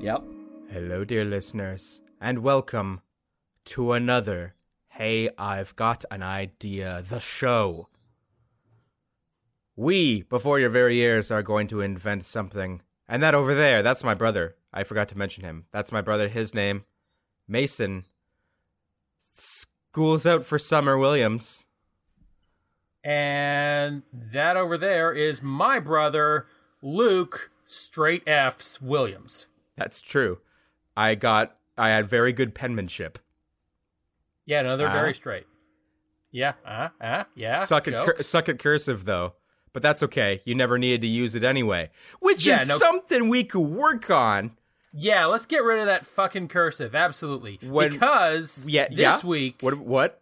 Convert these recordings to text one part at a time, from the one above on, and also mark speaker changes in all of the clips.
Speaker 1: Yep.
Speaker 2: Hello, dear listeners, and welcome to another Hey, I've Got an Idea, the show. We, before your very ears, are going to invent something. And that over there, that's my brother. I forgot to mention him. That's my brother, his name, Mason. School's out for summer, Williams.
Speaker 3: And that over there is my brother, Luke Straight F's Williams.
Speaker 2: That's true. I got, I had very good penmanship.
Speaker 3: Yeah, no, they're
Speaker 2: Uh-huh.
Speaker 3: very straight. Yeah, uh, uh, yeah.
Speaker 2: suck at cur- suck at cursive though, but that's okay. You never needed to use it anyway, which
Speaker 3: Yeah,
Speaker 2: is
Speaker 3: no-
Speaker 2: something we could work on.
Speaker 3: Yeah, let's get rid of that fucking cursive. Absolutely.
Speaker 2: When-
Speaker 3: because
Speaker 2: Yeah,
Speaker 3: this
Speaker 2: yeah.
Speaker 3: week
Speaker 2: What what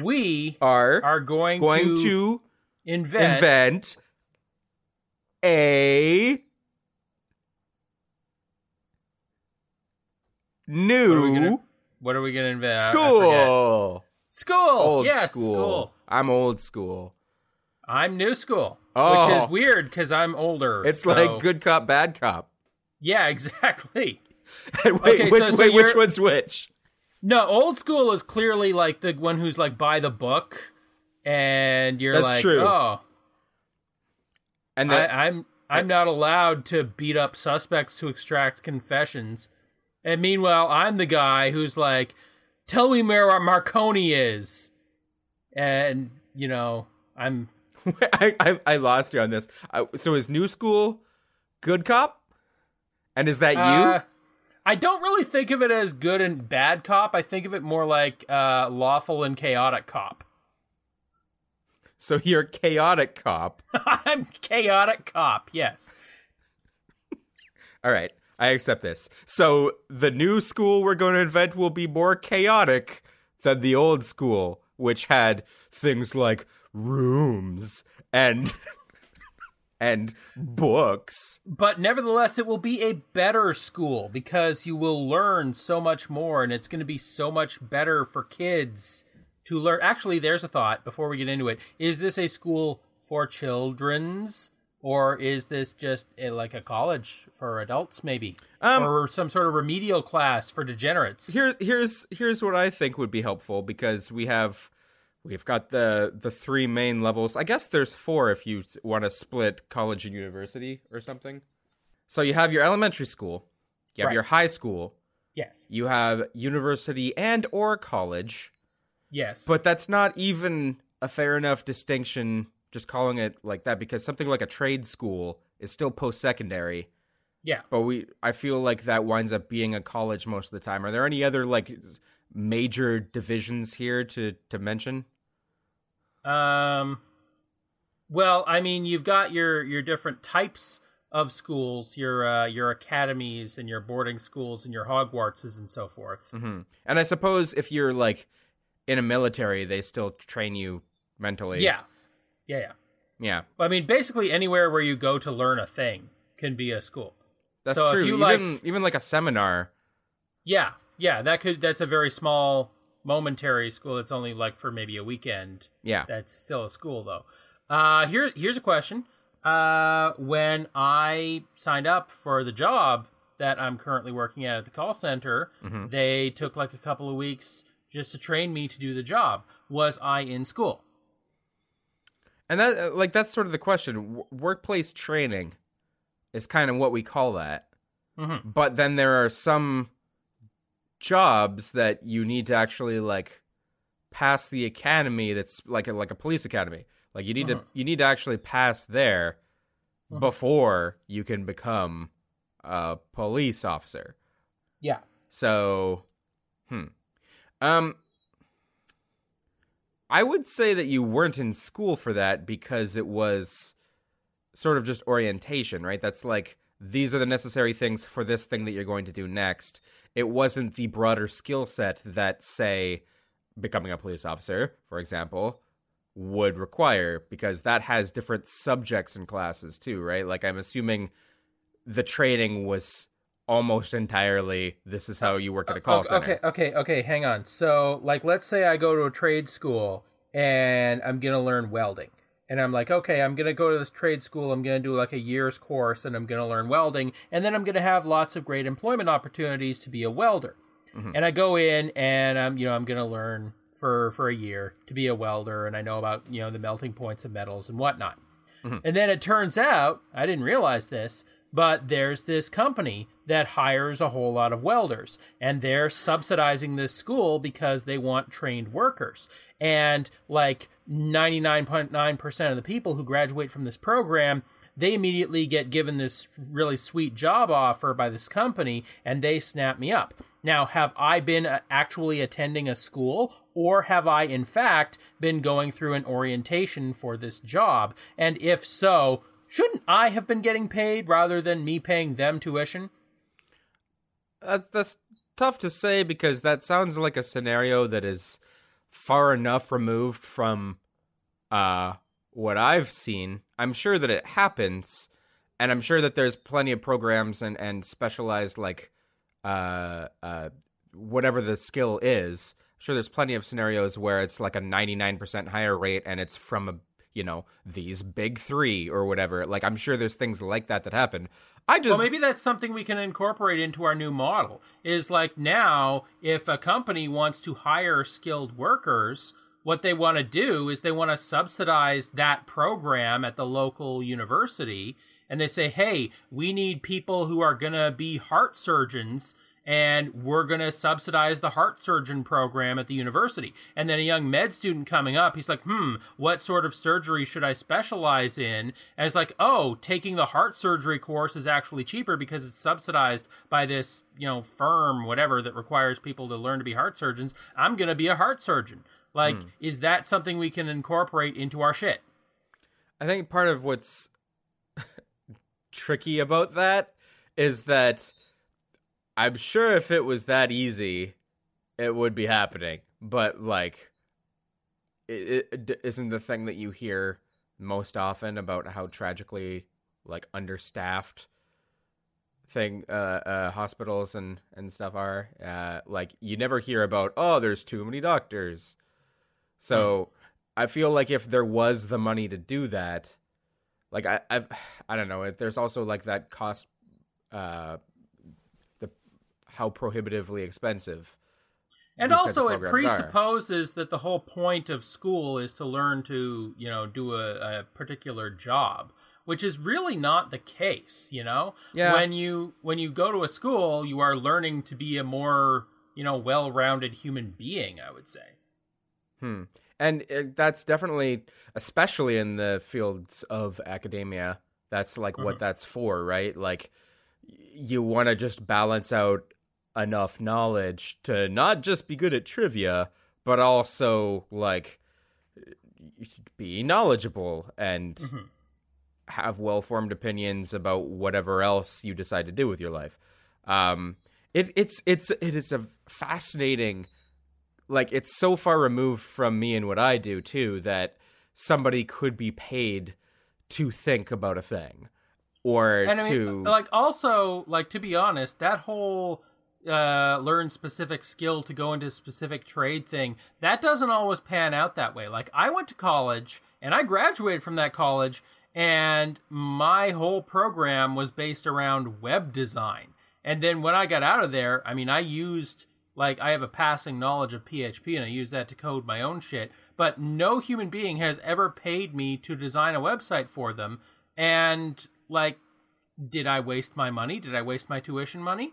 Speaker 3: we
Speaker 2: are
Speaker 3: are going,
Speaker 2: going
Speaker 3: to,
Speaker 2: to
Speaker 3: invent,
Speaker 2: invent a
Speaker 3: What are we
Speaker 2: new
Speaker 3: What are we going to invent?
Speaker 2: School?
Speaker 3: School.
Speaker 2: Old
Speaker 3: yes,
Speaker 2: school. I'm old school.
Speaker 3: I'm new school,
Speaker 2: Oh.
Speaker 3: which is oh. weird because I'm older.
Speaker 2: It's
Speaker 3: so-
Speaker 2: like good cop, bad cop.
Speaker 3: Yeah, exactly.
Speaker 2: wait,
Speaker 3: Okay,
Speaker 2: which,
Speaker 3: so- so
Speaker 2: wait, which one's which?
Speaker 3: No, old school is clearly like the one who's like by the book, and you're
Speaker 2: That's
Speaker 3: like,
Speaker 2: true.
Speaker 3: oh,
Speaker 2: And
Speaker 3: I,
Speaker 2: that,
Speaker 3: I'm I'm not allowed to beat up suspects to extract confessions. And meanwhile, I'm the guy who's like, tell me where Marconi is, and you know, I'm
Speaker 2: I, I I lost you on this. I, so is new school good cop? And is that
Speaker 3: Uh,
Speaker 2: you?
Speaker 3: I don't really think of it as good and bad cop. I think of it more like uh, lawful and chaotic cop.
Speaker 2: So you're a chaotic cop.
Speaker 3: I'm chaotic cop. Yes.
Speaker 2: All right, I accept this. So the new school we're going to invent will be more chaotic than the old school, which had things like rooms and and books.
Speaker 3: But nevertheless, it will be a better school because you will learn so much more and it's going to be so much better for kids to learn. Actually, there's a thought before we get into it. Is this a school for children's or is this just a, like a college for adults maybe?
Speaker 2: Um,
Speaker 3: or some sort of remedial class for degenerates?
Speaker 2: Here's here's here's what I think would be helpful because we have we've got the the three main levels. I guess there's four if you want to split college and university or something. So you have your elementary school, you have
Speaker 3: Right.
Speaker 2: your high school,
Speaker 3: yes.
Speaker 2: you have university and or college,
Speaker 3: Yes.
Speaker 2: but that's not even a fair enough distinction just calling it like that because something like a trade school is still post secondary
Speaker 3: yeah.
Speaker 2: but we I feel like that winds up being a college most of the time. Are there any other like major divisions here to to mention?
Speaker 3: Um, well, I mean, you've got your your different types of schools, your uh, your academies and your boarding schools and your Hogwartses and so forth.
Speaker 2: hmm And I suppose if you're like in a military, they still train you mentally.
Speaker 3: Yeah, yeah, yeah.
Speaker 2: yeah,
Speaker 3: I mean, basically anywhere where you go to learn a thing can be a school.
Speaker 2: that's
Speaker 3: So
Speaker 2: true. even
Speaker 3: like-
Speaker 2: even like a seminar.
Speaker 3: Yeah, yeah. That could that's a very small momentary school. That's only like for maybe a weekend.
Speaker 2: Yeah,
Speaker 3: That's still a school though. Uh here here's a question. Uh when I signed up for the job that I'm currently working at at the call center,
Speaker 2: Mm-hmm.
Speaker 3: they took like a couple of weeks just to train me to do the job. Was I in school?
Speaker 2: and that uh, like that's sort of the question. W- workplace training is kind of what we call that.
Speaker 3: Mhm.
Speaker 2: But then there are some jobs that you need to actually like pass the academy that's like a, like a police academy. Like you need
Speaker 3: Mhm.
Speaker 2: to you need to actually pass there
Speaker 3: Mhm.
Speaker 2: before you can become a police officer.
Speaker 3: Yeah.
Speaker 2: So, hmm. Um I would say that you weren't in school for that because it was sort of just orientation, right? That's like these are the necessary things for this thing that you're going to do next. It wasn't the broader skill set that say becoming a police officer, for example, would require because that has different subjects and classes too, right? Like I'm assuming the training was almost entirely this is how you work at a uh, call
Speaker 3: okay,
Speaker 2: center.
Speaker 3: Okay, okay, okay, hang on. So, like, let's say I go to a trade school and I'm going to learn welding. And I'm like, okay, I'm going to go to this trade school. I'm going to do like a year's course and I'm going to learn welding. And then I'm going to have lots of great employment opportunities to be a welder.
Speaker 2: Mm-hmm.
Speaker 3: And I go in and I'm, you know, I'm going to learn for, for a year to be a welder. And I know about, you know, the melting points of metals and whatnot.
Speaker 2: Mm-hmm.
Speaker 3: And then it turns out, I didn't realize this, but there's this company that hires a whole lot of welders and they're subsidizing this school because they want trained workers. And like 99.9% of the people who graduate from this program they immediately get given this really sweet job offer by this company and they snap me up. Now, have I been uh, actually attending a school or have I, in fact, been going through an orientation for this job? And if so, shouldn't I have been getting paid rather than me paying them tuition?
Speaker 2: That's tough to say because that sounds like a scenario that is far enough removed from uh, what I've seen. I'm sure that it happens, and I'm sure that there's plenty of programs and, and specialized, like, uh, uh, whatever the skill is. I'm sure there's plenty of scenarios where it's like a 99% hire rate and it's from a you know these big three or whatever like i'm sure there's things like that that happen i just
Speaker 3: Well, maybe that's something we can incorporate into our new model. Is like now, if a company wants to hire skilled workers, what they want to do is they want to subsidize that program at the local university. And they say, hey, we need people who are going to be heart surgeons and we're going to subsidize the heart surgeon program at the university. And then a young med student coming up, he's like, hmm, what sort of surgery should I specialize in? And it's like, oh, taking the heart surgery course is actually cheaper because it's subsidized by this, you know, firm, whatever, that requires people to learn to be heart surgeons. I'm going to be a heart surgeon. Like, is that something we can incorporate into our shit?
Speaker 2: I think part of what's tricky about that is that I'm sure if it was that easy, it would be happening. But like, it, it isn't the thing that you hear most often about how tragically like understaffed thing uh, uh hospitals and and stuff are uh like you never hear about oh there's too many doctors so i feel like if there was the money to do that like i i've i don't know there's also like that cost uh how prohibitively expensive
Speaker 3: And
Speaker 2: these kinds of
Speaker 3: also, it
Speaker 2: programs are.
Speaker 3: presupposes that the whole point of school is to learn to, you know, do a, a particular job, which is really not the case. You know,
Speaker 2: Yeah.
Speaker 3: when you when you go to a school, you are learning to be a more, you know, well-rounded human being. I would say.
Speaker 2: Hmm. And it, that's definitely, especially in the fields of academia, that's like what that's for, right? Like, you want to just balance out enough knowledge to not just be good at trivia, but also like be knowledgeable and have well-formed opinions about whatever else you decide to do with your life. Um, it, it's it's it is a fascinating like it's so far removed from me and what I do too that somebody could be paid to think about a thing or
Speaker 3: And I
Speaker 2: to
Speaker 3: mean, like, also, like to be honest, that whole uh, learn specific skill to go into a specific trade thing that doesn't always pan out that way. Like, I went to college and I graduated from that college, and my whole program was based around web design. And then when I got out of there, I mean, I used like I have a passing knowledge of PHP and I use that to code my own shit, but no human being has ever paid me to design a website for them. And like did I waste my money? Did I waste my tuition money?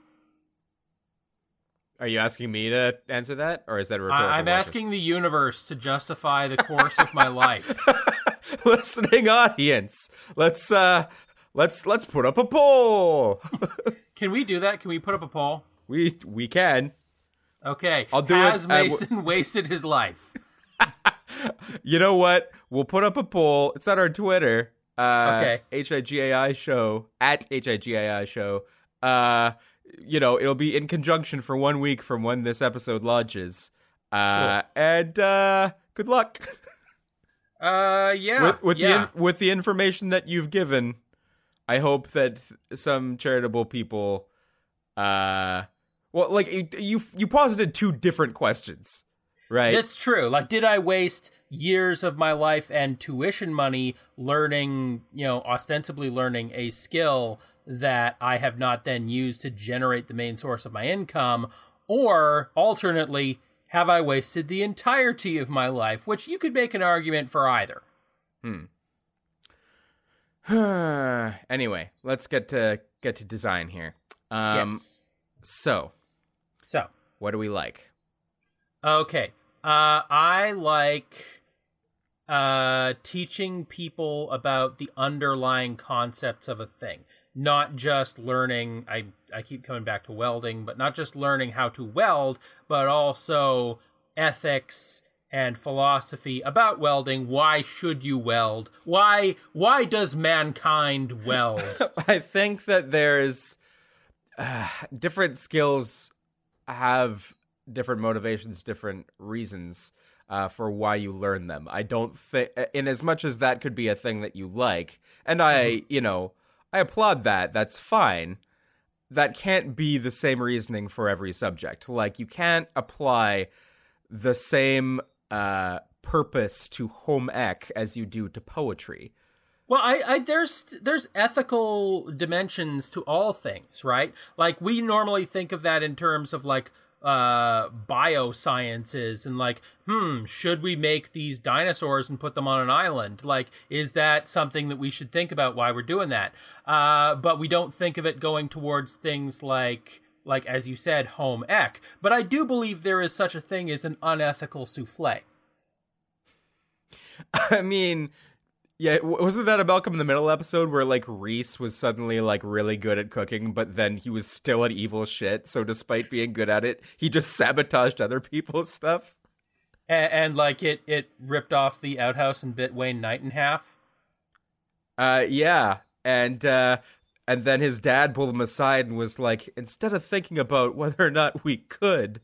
Speaker 2: Are you asking me to answer that or is that a rhetorical
Speaker 3: I- I'm
Speaker 2: question?
Speaker 3: asking the universe to justify the course of my life.
Speaker 2: listening audience. Let's uh let's let's put up a poll.
Speaker 3: Can we do that? Can we put up a poll?
Speaker 2: we we can.
Speaker 3: Okay.
Speaker 2: I'll do it
Speaker 3: Has
Speaker 2: w-
Speaker 3: Mason wasted his life?
Speaker 2: You know what? We'll put up a poll. It's on our Twitter. Uh,
Speaker 3: Okay.
Speaker 2: HIGAI show at HIGAI show. Uh, you know, it'll be in conjunction for one week from when this episode launches. Uh, and uh, good luck.
Speaker 3: Uh, yeah.
Speaker 2: with, with
Speaker 3: yeah.
Speaker 2: the in, with the information that you've given, I hope that some charitable people, uh, well, like you you, you posited two different questions, right?
Speaker 3: It's true. Like, did I waste years of my life and tuition money learning, you know, ostensibly learning a skill that I have not then used to generate the main source of my income? Or alternately, have I wasted the entirety of my life? Which you could make an argument for either. Hmm.
Speaker 2: anyway, let's get to get to design here. Um,
Speaker 3: yes.
Speaker 2: so
Speaker 3: So,
Speaker 2: what do we like?
Speaker 3: Okay. Uh, I like uh, teaching people about the underlying concepts of a thing, not just learning. I I keep coming back to welding, but not just learning how to weld, but also ethics and philosophy about welding. Why should you weld? Why why does mankind weld?
Speaker 2: I think that there's uh, different skills have different motivations, different reasons uh, for why you learn them. I don't think, in as much as that could be a thing that you like, and I, you know, I applaud that. That's fine. That can't be the same reasoning for every subject. Like you can't apply the same uh, purpose to home ec as you do to poetry.
Speaker 3: Well, I, I there's there's ethical dimensions to all things, right? Like we normally think of that in terms of like uh biosciences and like hmm should we make these dinosaurs and put them on an island? Like is that something that we should think about why we're doing that? Uh but we don't think of it going towards things like like as you said home ec. But i do believe there is such a thing as an unethical souffle.
Speaker 2: I mean, yeah, wasn't that a Malcolm in the Middle episode where like Reese was suddenly like really good at cooking, but then he was still an evil shit. So despite being good at it, he just sabotaged other people's stuff.
Speaker 3: and, and like it it ripped off the outhouse and bit wayne knight in half
Speaker 2: Uh, yeah, and uh, and then his dad pulled him aside and was like, instead of thinking about whether or not we could,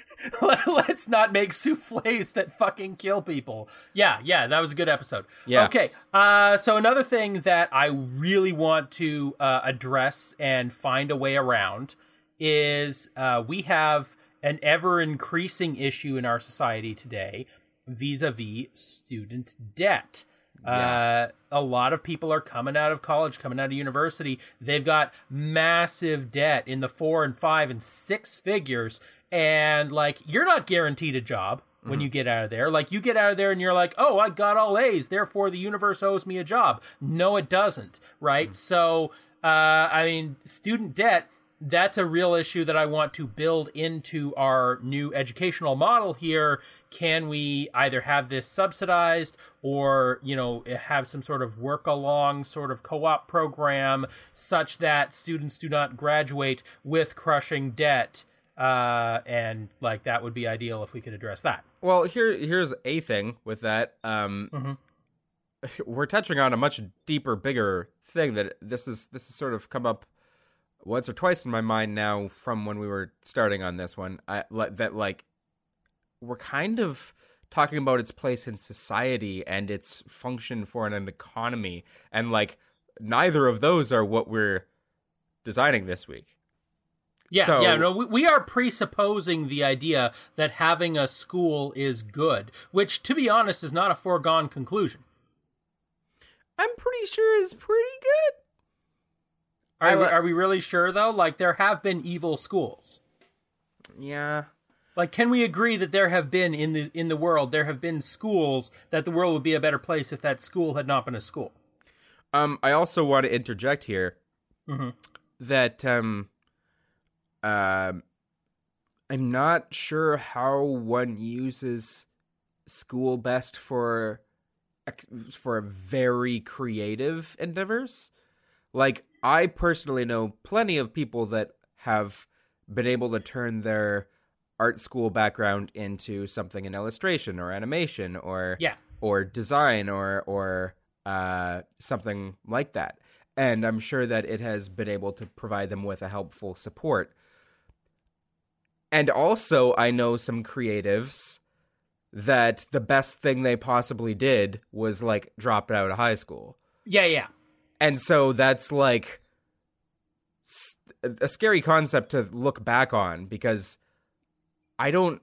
Speaker 3: Let's not make souffles that fucking kill people. Yeah, yeah, that was a good episode.
Speaker 2: Yeah.
Speaker 3: Okay. Uh, so another thing that I really want to uh, address and find a way around is uh, we have an ever increasing issue in our society today vis-a-vis student debt. Uh, a lot of people are coming out of college, coming out of university. They've got massive debt in the four and five and six figures. And like, you're not guaranteed a job when you get out of there. Like, you get out of there and you're like, oh, I got all A's. Therefore, the universe owes me a job. No, it doesn't. Right. So, uh, I mean, student debt that's a real issue that I want to build into our new educational model here. Can we either have this subsidized or, you know, have some sort of work along sort of co op program such that students do not graduate with crushing debt? Uh, and like that would be ideal if we could address that.
Speaker 2: well, here here's a thing with that. Um,
Speaker 3: Mhm.
Speaker 2: we're touching on a much deeper, bigger thing that this is this has sort of come up once or twice in my mind now from when we were starting on this one. I that like we're kind of talking about its place in society and its function for an economy, and like neither of those are what we're designing this week.
Speaker 3: Yeah,
Speaker 2: So-
Speaker 3: yeah, no, we, we are presupposing the idea that having a school is good, which, to be honest, is not a foregone conclusion.
Speaker 2: I'm pretty sure is pretty good.
Speaker 3: Are,
Speaker 2: I
Speaker 3: we, are we really sure though? Like there have been evil schools.
Speaker 2: Yeah.
Speaker 3: Like, can we agree that there have been in the in the world there have been schools that the world would be a better place if that school had not been a school?
Speaker 2: Um, I also want to interject here
Speaker 3: Mhm.
Speaker 2: that um, um, I'm not sure how one uses school best for for very creative endeavors. Like I personally know plenty of people that have been able to turn their art school background into something in illustration or animation or
Speaker 3: Yeah.
Speaker 2: or design or or uh, something like that. And I'm sure that it has been able to provide them with a helpful support. And also, I know some creatives that the best thing they possibly did was like drop out of high school.
Speaker 3: Yeah, yeah.
Speaker 2: And so that's like a scary concept to look back on because I don't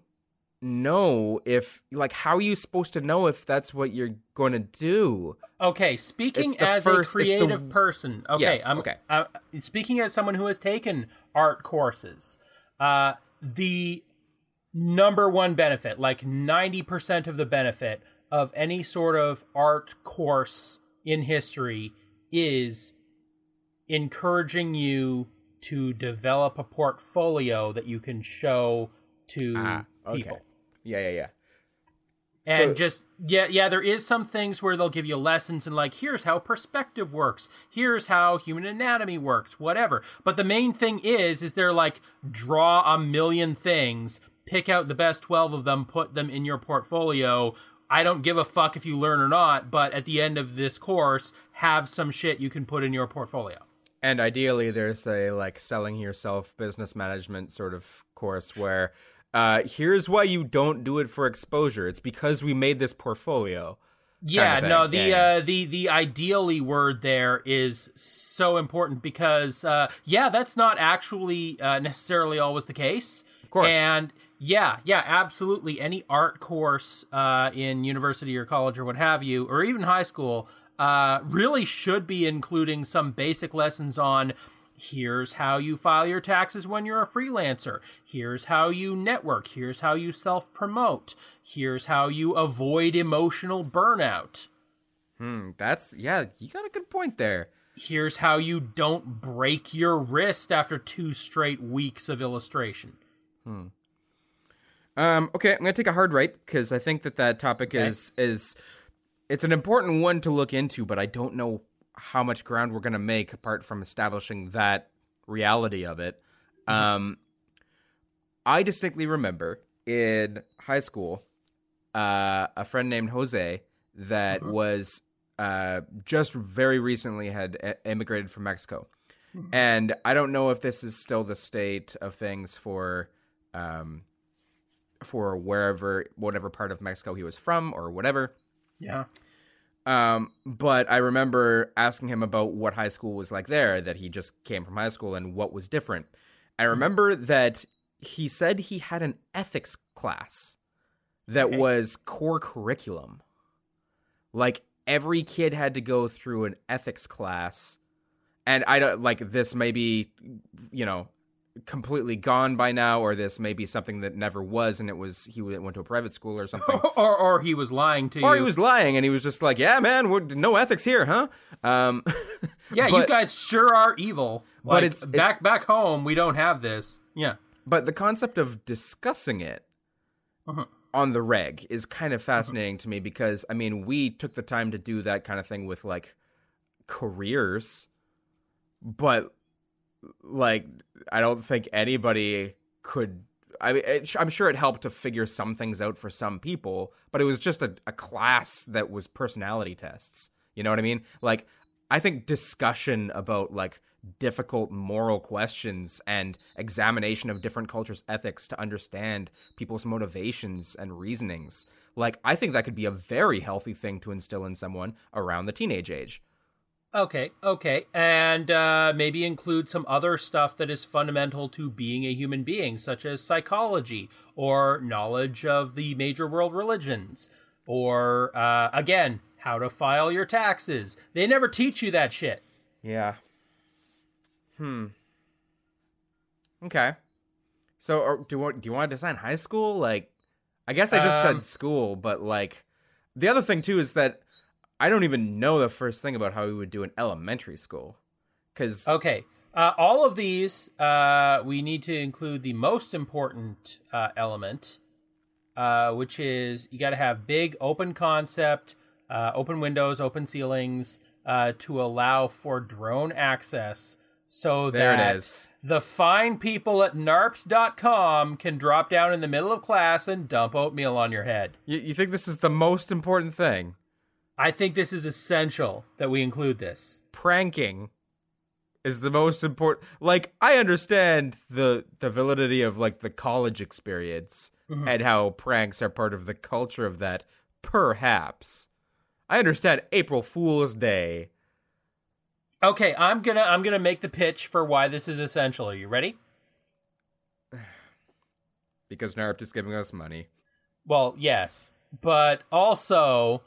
Speaker 2: know if like how are you supposed to know if that's what you're going to do?
Speaker 3: Okay, speaking as
Speaker 2: first-
Speaker 3: a
Speaker 2: it's the-
Speaker 3: creative person. Okay,
Speaker 2: Yes,
Speaker 3: I'm
Speaker 2: okay.
Speaker 3: uh, speaking as someone who has taken art courses. Uh, the number one benefit, like 90% of the benefit of any sort of art course in history is encouraging you to develop a portfolio that you can show to
Speaker 2: Ah, okay.
Speaker 3: people.
Speaker 2: Yeah, yeah, yeah.
Speaker 3: And
Speaker 2: So-
Speaker 3: just yeah, yeah, there is some things where they'll give you lessons and like here's how perspective works, here's how human anatomy works, whatever. But the main thing is is they're like draw a million things, pick out the best 12 of them, put them in your portfolio. I don't give a fuck if you learn or not, but at the end of this course, have some shit you can put in your portfolio.
Speaker 2: And ideally, there's a like selling yourself business management sort of course where uh, here's why you don't do it for exposure. It's because we made this portfolio.
Speaker 3: Yeah,
Speaker 2: thing.
Speaker 3: no, the
Speaker 2: yeah.
Speaker 3: uh the the ideally word there is so important because uh yeah, that's not actually uh, necessarily always the case. Of
Speaker 2: course.
Speaker 3: And yeah, yeah, absolutely any art course uh in university or college or what have you or even high school uh really should be including some basic lessons on Here's how you file your taxes when you're a freelancer. Here's how you network. Here's how you self promote. Here's how you avoid emotional burnout.
Speaker 2: Hmm, that's yeah. You got a good point there.
Speaker 3: Here's how you don't break your wrist after two straight weeks of illustration.
Speaker 2: Um, okay, I'm gonna take a hard right because I think that that topic is is it's an important one to look into, but I don't know how much ground we're gonna make apart from establishing that reality of it. Um, I distinctly remember in high school, uh, a friend named Jose that was uh, just very recently had immigrated from Mexico, and I don't know if this is still the state of things for. Um, for wherever whatever part of Mexico he was from or whatever.
Speaker 3: Yeah.
Speaker 2: Um, but I remember asking him about what high school was like there, that he just came from high school and what was different. I remember that he said he had an ethics class that
Speaker 3: Okay.
Speaker 2: was core curriculum. Like every kid had to go through an ethics class. And I don't like this may be, you know, completely gone by now, or this may be something that never was, and it was he went to a private school or something.
Speaker 3: or or he was lying to
Speaker 2: Or
Speaker 3: you.
Speaker 2: he was lying, and he was just like, "Yeah, man, we're, no ethics here, huh?" Um,
Speaker 3: yeah, you guys sure are evil.
Speaker 2: But
Speaker 3: Like,
Speaker 2: it's- it's-
Speaker 3: back back home we don't have this. Yeah.
Speaker 2: but the concept of discussing it
Speaker 3: Uh-huh.
Speaker 2: on the reg is kind of fascinating to me because I mean, we took the time to do that kind of thing with like careers, but like I don't think anybody could. I mean, I'm sure it helped to figure some things out for some people, but it was just a, a class that was personality tests. You know what I mean? Like, I think discussion about like difficult moral questions and examination of different cultures' ethics to understand people's motivations and reasonings. Like, I think that could be a very healthy thing to instill in someone around the teenage age.
Speaker 3: Okay, okay. And uh, maybe include some other stuff that is fundamental to being a human being, such as psychology or knowledge of the major world religions, or, uh, again, how to file your taxes. They never teach you that shit.
Speaker 2: Yeah. Hmm. Okay. So, or, do you want, do you want to design high school? Like, I guess I just
Speaker 3: Um,
Speaker 2: said school, but like, the other thing too is that I don't even know the first thing about how we would do an elementary school, because
Speaker 3: Okay. Uh, all of these, uh, we need to include the most important uh, element, uh, which is you got to have big open concept, uh, open windows, open ceilings uh, to allow for drone access so
Speaker 2: There it
Speaker 3: that
Speaker 2: is.
Speaker 3: the fine people at narps.com can drop down in the middle of class and dump oatmeal on your head.
Speaker 2: you, you think this is the most important thing?
Speaker 3: I think this is essential that we include this.
Speaker 2: Pranking is the most important. Like I understand the the validity of like the college experience mm-hmm. and how pranks are part of the culture of that. Perhaps I understand April Fool's Day.
Speaker 3: Okay, I'm gonna I'm gonna make the pitch for why this is essential. Are you ready?
Speaker 2: Because Narup is giving us money.
Speaker 3: Well, yes, but also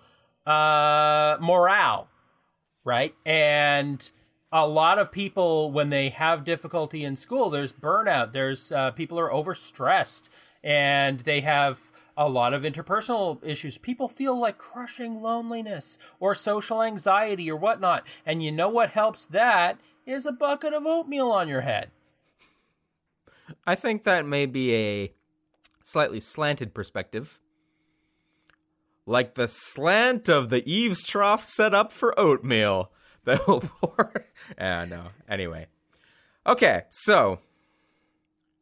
Speaker 3: uh, morale, right? And a lot of people, when they have difficulty in school, there's burnout. There's uh, people are overstressed, and they have a lot of interpersonal issues. People feel like crushing loneliness or social anxiety or whatnot. And you know what helps that is a bucket of oatmeal on your head.
Speaker 2: I think that may be a slightly slanted perspective. Like the slant of the eaves trough set up for oatmeal. That will pour. Ah, no. Anyway. Okay, so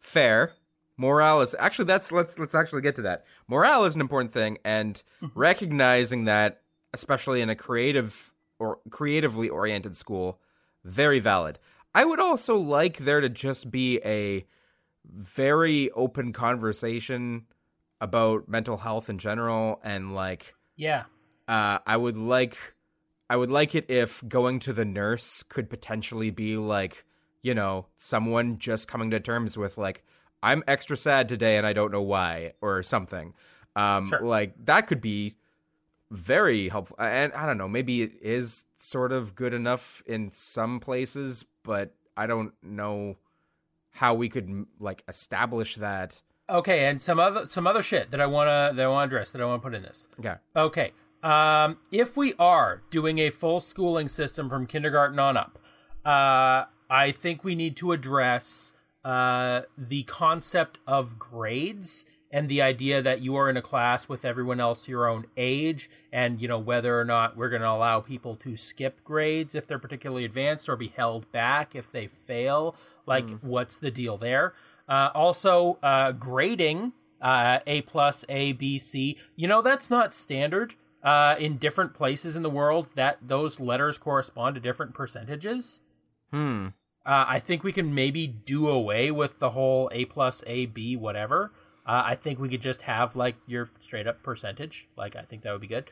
Speaker 2: fair. Morale is actually that's let's let's actually get to that. Morale is an important thing, and recognizing that, especially in a creative or creatively oriented school, very valid. I would also like there to just be a very open conversation about mental health in general and like
Speaker 3: Yeah.
Speaker 2: uh I would like I would like it if going to the nurse could potentially be like, you know, someone just coming to terms with like I'm extra sad today and I don't know why or something. Um
Speaker 3: Sure.
Speaker 2: like that could be very helpful and I don't know, maybe it is sort of good enough in some places, but I don't know how we could like establish that.
Speaker 3: Okay, and some other some other shit that I wanna that I wanna address that I wanna put in this.
Speaker 2: Okay.
Speaker 3: Okay. Um, if we are doing a full schooling system from kindergarten on up, uh, I think we need to address uh, the concept of grades and the idea that you are in a class with everyone else your own age, and you know whether or not we're going to allow people to skip grades if they're particularly advanced or be held back if they fail. Like, what's the deal there? Uh, also, uh, grading uh, A plus, A, B, C. You know, that's not standard uh, in different places in the world. That those letters correspond to different percentages.
Speaker 2: Hmm.
Speaker 3: Uh, I think we can maybe do away with the whole A plus, A, B, whatever. Uh, I think we could just have like your straight up percentage. Like, I think that would be good.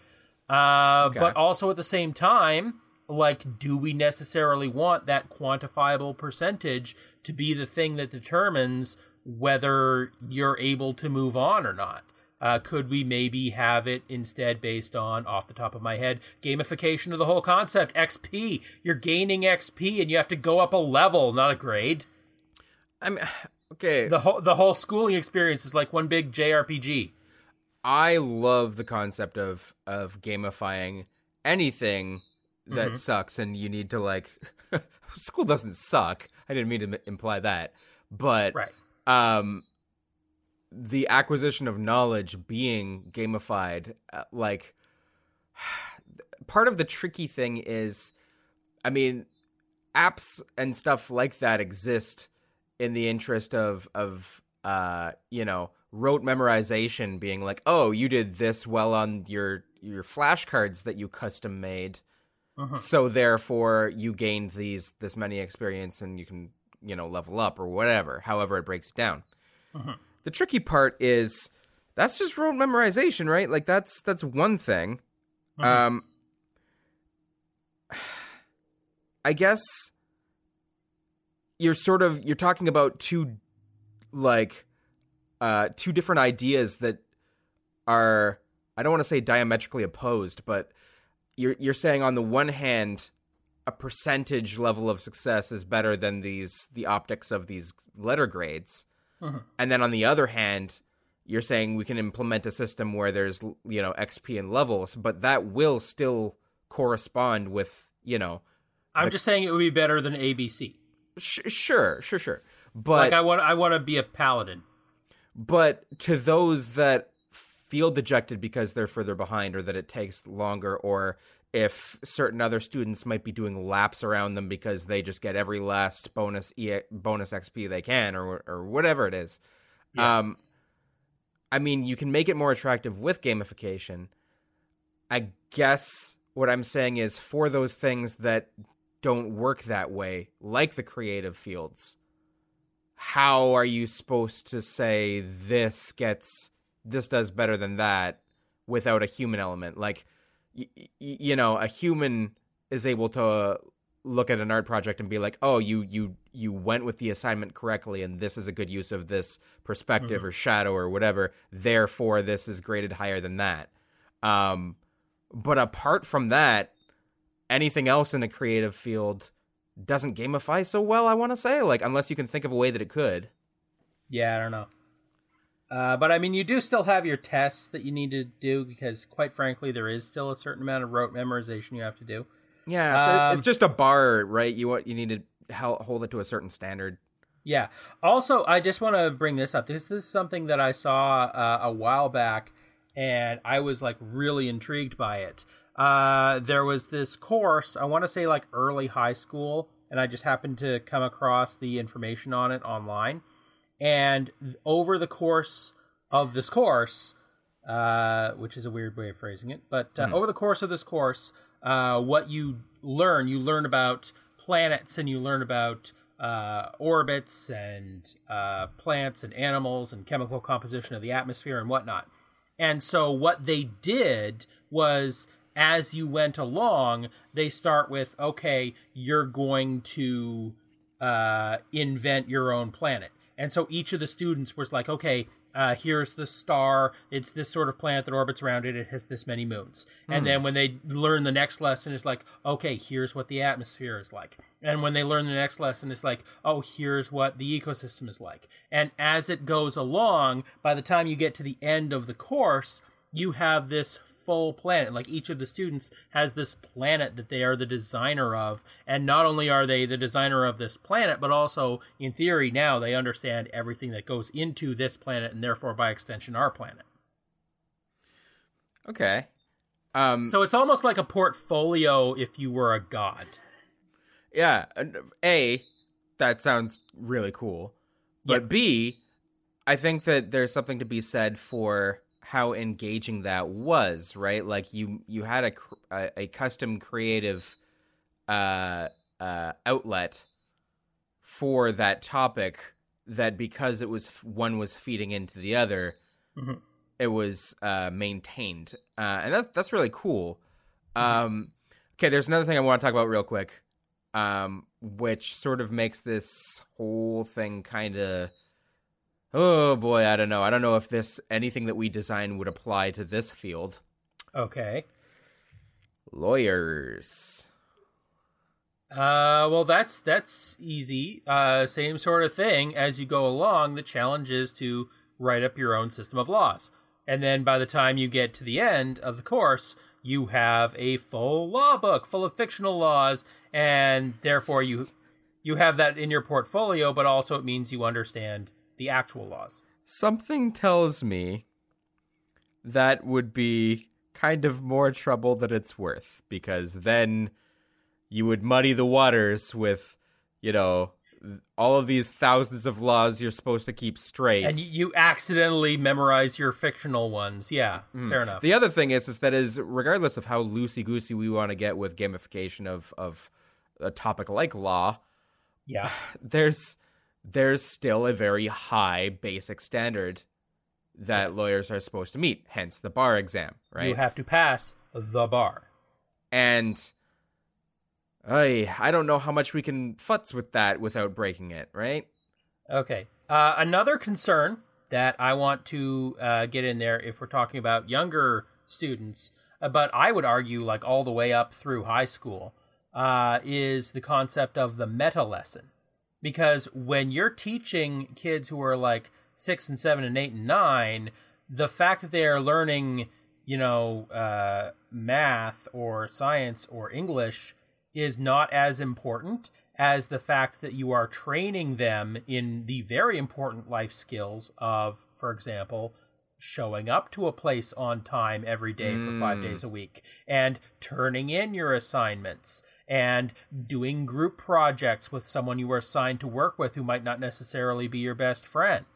Speaker 3: Uh,
Speaker 2: Okay.
Speaker 3: But also at the same time, like, do we necessarily want that quantifiable percentage to be the thing that determines whether you're able to move on or not? Uh, could we maybe have it instead based on, off the top of my head, gamification of the whole concept? XP. You're gaining XP and you have to go up a level, not a grade.
Speaker 2: I mean, okay.
Speaker 3: The whole the whole schooling experience is like one big JRPG.
Speaker 2: I love the concept of of gamifying anything that
Speaker 3: Mm-hmm.
Speaker 2: sucks, and you need to like. school doesn't suck. I didn't mean to m- imply that, but
Speaker 3: Right.
Speaker 2: um, the acquisition of knowledge being gamified, uh, like part of the tricky thing is, I mean, apps and stuff like that exist in the interest of of uh you know rote memorization being like oh you did this well on your your flashcards that you custom made so therefore you gained these this many experience and you can you know level up or whatever however it breaks it down. The tricky part is that's just rote memorization right? Like that's that's one thing. Um i guess you're sort of you're talking about two like uh two different ideas that are I don't want to say diametrically opposed, but you're you're saying on the one hand a percentage level of success is better than these the optics of these letter grades. Uh-huh. And then on the other hand, you're saying we can implement a system where there's you know XP and levels, but that will still correspond with, you know,
Speaker 3: I'm just saying it would be better than ABC.
Speaker 2: sh- sure, sure, sure. But
Speaker 3: Like I want I want to be a paladin.
Speaker 2: but to those that feel dejected because they're further behind or that it takes longer or if certain other students might be doing laps around them because they just get every last bonus e- bonus XP they can or or whatever it is.
Speaker 3: Yeah.
Speaker 2: Um I mean, you can make it more attractive with gamification. I guess what I'm saying is for those things that don't work that way, like the creative fields. How are you supposed to say this gets this does better than that without a human element? Like, y- y- you know, a human is able to look at an art project and be like, "Oh, you you you went with the assignment correctly, and this is a good use of this perspective or shadow or whatever. Therefore, this is graded higher than that." Um, but apart from that, anything else in a creative field doesn't gamify so well. I want to say, like, unless you can think of a way that it could.
Speaker 3: Yeah, I don't know. Uh, but I mean, you do still have your tests that you need to do because, quite frankly, there is still a certain amount of rote memorization you have to do.
Speaker 2: Yeah,
Speaker 3: Um,
Speaker 2: it's just a bar, right? You want you need to hold it to a certain standard.
Speaker 3: Yeah. Also, I just want to bring this up. This, this is something that I saw uh, a while back, and I was like really intrigued by it. Uh, there was this course, I want to say like early high school, and I just happened to come across the information on it online. And over the course of this course, uh, which is a weird way of phrasing it, but uh, over the course of this course, uh, what you learn, you learn about planets and you learn about uh, orbits and uh, plants and animals and chemical composition of the atmosphere and whatnot. And so what they did was as you went along, they start with okay, you're going to uh, invent your own planet. And so each of the students was like, okay, uh, here's the star. It's this sort of planet that orbits around it. It has this many moons. And then when they learn the next lesson, it's like, okay, here's what the atmosphere is like. And when they learn the next lesson, it's like, oh, here's what the ecosystem is like. And as it goes along, by the time you get to the end of the course, you have this full planet. Like each of the students has this planet that they are the designer of. And not only are they the designer of this planet, but also, in theory, now they understand everything that goes into this planet and therefore, by extension, our planet.
Speaker 2: Okay. Um,
Speaker 3: So it's almost like a portfolio if you were a god.
Speaker 2: yeah. A, that sounds really cool. But
Speaker 3: Yep.
Speaker 2: B, I think that there's something to be said for how engaging that was, right? Like you you had a a, a custom creative uh uh outlet for that topic that because it was one was feeding into the other,
Speaker 3: Mhm.
Speaker 2: it was uh maintained. Uh and that's that's really cool. Um okay, there's another thing I want to talk about real quick. Um which sort of makes this whole thing kind of Oh boy, I don't know. I don't know if this anything that we design would apply to this field.
Speaker 3: Okay.
Speaker 2: Lawyers.
Speaker 3: Uh, well, that's that's easy. Uh, same sort of thing as you go along. The challenge is to write up your own system of laws, and then by the time you get to the end of the course, you have a full law book full of fictional laws, and therefore you you have that in your portfolio. But also, it means you understand the actual laws.
Speaker 2: Something tells me that would be kind of more trouble than it's worth because then you would muddy the waters with, you know, all of these thousands of laws you're supposed to keep straight.
Speaker 3: And you, accidentally memorize your fictional ones. Yeah, hmm. fair enough.
Speaker 2: The other thing is, is that is regardless of how loosey goosey we want to get with gamification of of a topic like law,
Speaker 3: yeah.
Speaker 2: there's there's still a very high basic standard that
Speaker 3: Yes.
Speaker 2: lawyers are supposed to meet. Hence the bar exam, right?
Speaker 3: You have to pass the bar.
Speaker 2: and I I don't know how much we can futz with that without breaking it, right?
Speaker 3: Okay. Uh, another concern that I want to uh, get in there, if we're talking about younger students, uh, but I would argue like all the way up through high school, uh, is the concept of the meta lesson. Because when you're teaching kids who are like six and seven and eight and nine, the fact that they are learning, you know, uh, math or science or English is not as important as the fact that you are training them in the very important life skills of, for example, showing up to a place on time every day for five days a week and turning in your assignments and doing group projects with someone you were assigned to work with who might not necessarily be your best friend.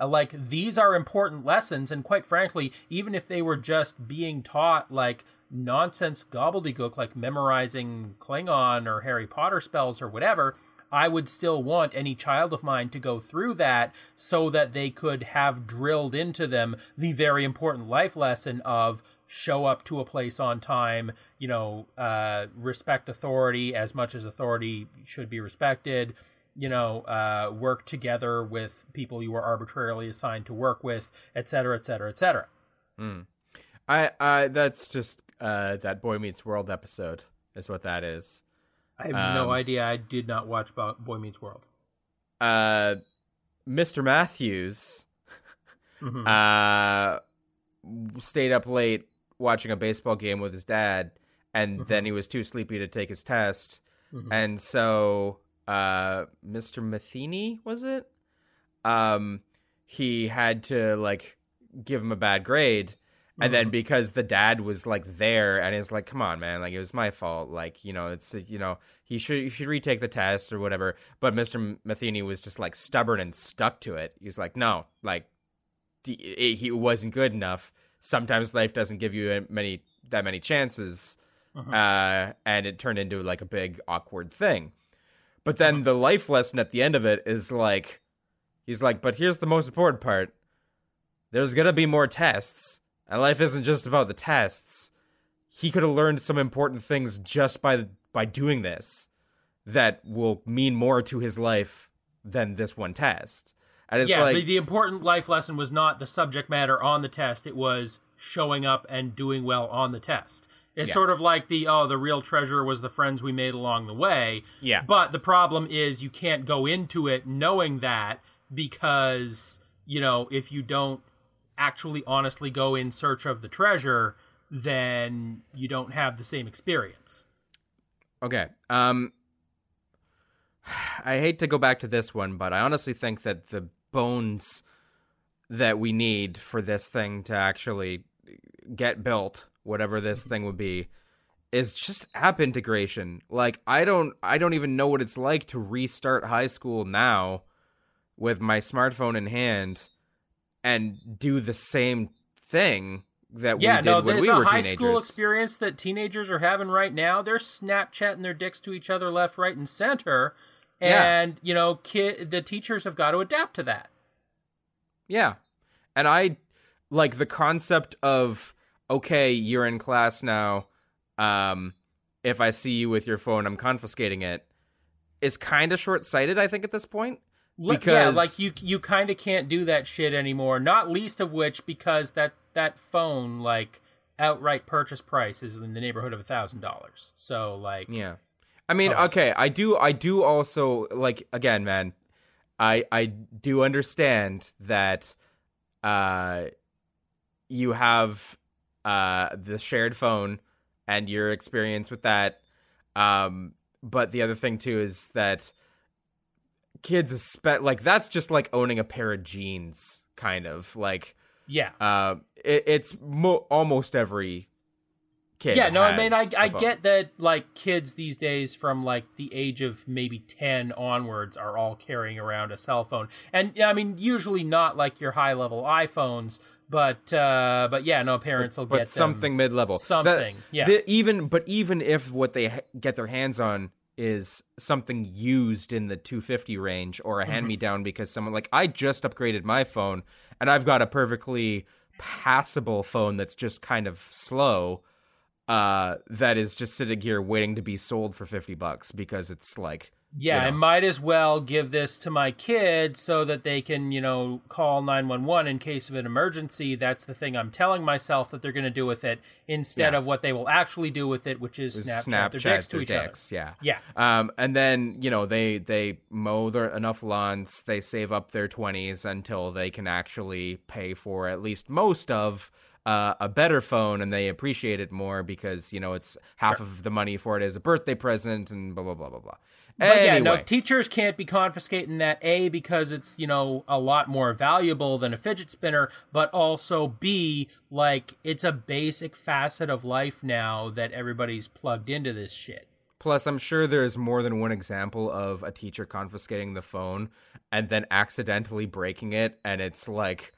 Speaker 3: Uh, like these are important lessons and quite frankly even if they were just being taught like nonsense gobbledygook like memorizing Klingon or Harry Potter spells or whatever. I would still want any child of mine to go through that so that they could have drilled into them the very important life lesson of show up to a place on time, you know, uh, respect authority as much as authority should be respected, you know, uh, work together with people you are arbitrarily assigned to work with, et cetera, et cetera, et cetera.
Speaker 2: I, I, that's just uh, that Boy Meets World episode is what that is.
Speaker 3: I have no idea. I did not watch Bo- Boy Meets World.
Speaker 2: Uh, Mr. Matthews, uh, stayed up late watching a baseball game with his dad, and then he was too sleepy to take his test, and so uh, Mr. Matheny was it? Um, he had to like give him a bad grade. And then mm-hmm. because the dad was like there and he's like, come on, man, like it was my fault. Like, you know, it's, you know, he should, you should retake the test or whatever. But Mr. Matheny was just like stubborn and stuck to it. He was like, no, like he, he wasn't good enough. Sometimes life doesn't give you many, that many chances. Mm-hmm. Uh, and it turned into like a big awkward thing. But then uh-huh. the life lesson at the end of it is like, he's like, but here's the most important part. There's gonna be more tests, and life isn't just about the tests. He could have learned some important things just by by doing this, that will mean more to his life than this one test. And it's
Speaker 3: yeah,
Speaker 2: like,
Speaker 3: the, the important life lesson was not the subject matter on the test; it was showing up and doing well on the test. It's
Speaker 2: Yeah.
Speaker 3: sort of like the oh, the real treasure was the friends we made along the way.
Speaker 2: Yeah.
Speaker 3: But the problem is you can't go into it knowing that because you know if you don't actually honestly go in search of the treasure, then you don't have the same experience.
Speaker 2: Okay. Um I hate to go back to this one, but I honestly think that the bones that we need for this thing to actually get built, whatever this thing would be, is just app integration. Like I don't I don't even know what it's like to restart high school now with my smartphone in hand and do the same thing that
Speaker 3: Yeah,
Speaker 2: we did
Speaker 3: no,
Speaker 2: when
Speaker 3: the,
Speaker 2: we
Speaker 3: the
Speaker 2: were
Speaker 3: high
Speaker 2: teenagers.
Speaker 3: school experience that teenagers are having right now, they're Snapchatting their dicks to each other left, right, and center.
Speaker 2: Yeah.
Speaker 3: And, you know, kid, the teachers have got to adapt to that.
Speaker 2: Yeah. And I like the concept of okay, you're in class now. Um if I see you with your phone, I'm confiscating it is kind of short-sighted I think at this point.
Speaker 3: L- yeah, like you you kind of can't do that shit anymore. Not least of which because that that phone like outright purchase price is in the neighborhood of a thousand dollars. So like,
Speaker 2: Yeah. I mean,
Speaker 3: Oh.
Speaker 2: okay, I do I do also like again, man. I I do understand that uh you have uh the shared phone and your experience with that. Um but the other thing too is that kids espe- like that's just like owning a pair of jeans kind of like
Speaker 3: yeah.
Speaker 2: uh it, it's mo- almost every kid
Speaker 3: yeah, no, I mean, I, I get that, like, kids these days from, like, the age of maybe 10 onwards are all carrying around a cell phone. And, yeah, I mean, usually not, like, your high-level iPhones, but, uh, but yeah, no, parents will
Speaker 2: but
Speaker 3: get
Speaker 2: something mid-level
Speaker 3: something, yeah.
Speaker 2: the- even but even if what they ha- get their hands on is something used in the 250 range or a
Speaker 3: Mm-hmm.
Speaker 2: hand me down because someone like I just upgraded my phone and I've got a perfectly passable phone that's just kind of slow uh that is just sitting here waiting to be sold for 50 bucks because it's like
Speaker 3: Yeah,
Speaker 2: you
Speaker 3: I might as well give this to my kid so that they can, you know, call 911 in case of an emergency. That's the thing I'm telling myself that they're going to do with it instead
Speaker 2: Yeah.
Speaker 3: of what they will actually do with it, which is
Speaker 2: is
Speaker 3: Snapchat, their dicks to each
Speaker 2: dicks, yeah
Speaker 3: Yeah.
Speaker 2: um and then you know they they mow their enough lawns they save up their 20s until they can actually pay for at least most of uh, a better phone and they appreciate it more because you know it's half of the money for it as a birthday present and blah blah blah blah blah.
Speaker 3: But yeah,
Speaker 2: anyway.
Speaker 3: no, teachers can't be confiscating that A because it's, you know, a lot more valuable than a fidget spinner, but also B, like, it's a basic facet of life now that everybody's plugged into this shit.
Speaker 2: Plus, I'm sure there's more than one example of a teacher confiscating the phone and then accidentally breaking it, and it's like,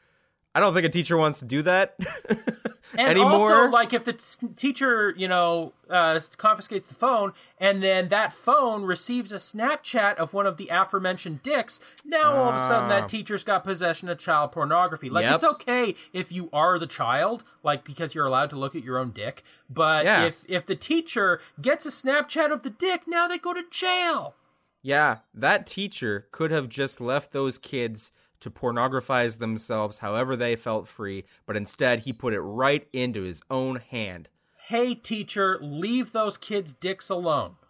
Speaker 2: I don't think a teacher wants to do that
Speaker 3: And
Speaker 2: anymore.
Speaker 3: also, like, if the t- teacher, you know, uh, confiscates the phone, and then that phone receives a Snapchat of one of the aforementioned dicks, now all of a sudden
Speaker 2: Ah.
Speaker 3: that teacher's got possession of child pornography. Like,
Speaker 2: Yep.
Speaker 3: it's okay if you are the child, like, because you're allowed to look at your own dick. But
Speaker 2: Yeah.
Speaker 3: if if the teacher gets a Snapchat of the dick, now they go to jail.
Speaker 2: Yeah, that teacher could have just left those kids to pornographize themselves however they felt free, but instead he put it right into his own hand.
Speaker 3: Hey, teacher, leave those kids' dicks alone.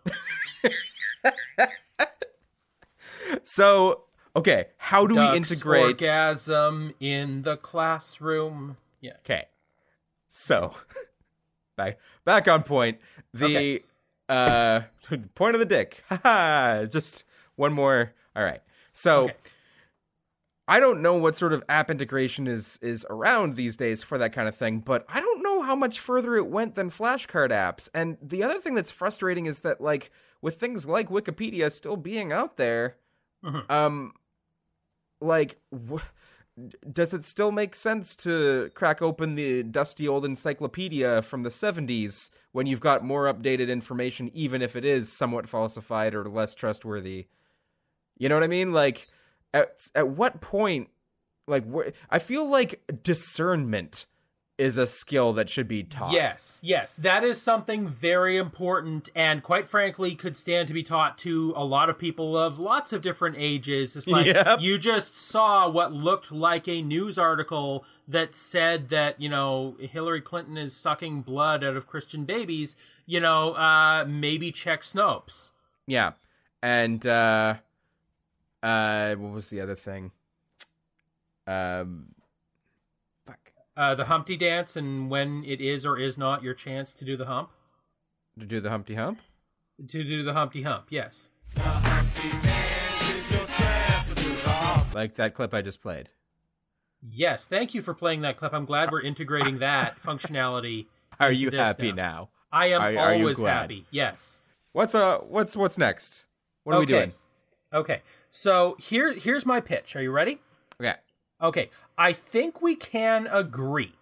Speaker 2: So, okay, how do we integrate
Speaker 3: orgasm in the classroom? Yeah.
Speaker 2: Okay. So, back back on point. The
Speaker 3: Okay.
Speaker 2: uh point of the dick. Just one more. All right. So,
Speaker 3: Okay.
Speaker 2: I don't know what sort of app integration is is around these days for that kind of thing, but I don't know how much further it went than flashcard apps. And the other thing that's frustrating is that like with things like Wikipedia still being out there,
Speaker 3: Mhm.
Speaker 2: um like wh- does it still make sense to crack open the dusty old encyclopedia from the 70s when you've got more updated information even if it is somewhat falsified or less trustworthy you know what i mean like at at what point like wh- i feel like discernment is a skill that should be taught
Speaker 3: Yes, yes, that is something very important, and quite frankly, could stand to be taught to a lot of people of lots of different ages. It's like
Speaker 2: Yep.
Speaker 3: you just saw what looked like a news article that said that you know Hillary Clinton is sucking blood out of Christian babies. You know, uh, maybe check Snopes.
Speaker 2: yeah and uh uh what was the other thing um fuck
Speaker 3: Uh, the Humpty Dance, and when it is or is not your chance to do the hump,
Speaker 2: to do the humpty hump
Speaker 3: to do the Humpty Hump. Yes.
Speaker 2: like that clip i just played
Speaker 3: Yes, thank you for playing that clip. I'm glad we're integrating that functionality.
Speaker 2: are you happy
Speaker 3: now.
Speaker 2: now
Speaker 3: I am
Speaker 2: Are- are
Speaker 3: always
Speaker 2: glad?
Speaker 3: happy. Yes.
Speaker 2: What's uh what's what's next? What are we doing?
Speaker 3: Okay. So here here's my pitch. Are you ready?
Speaker 2: Okay.
Speaker 3: Okay. I think we can agree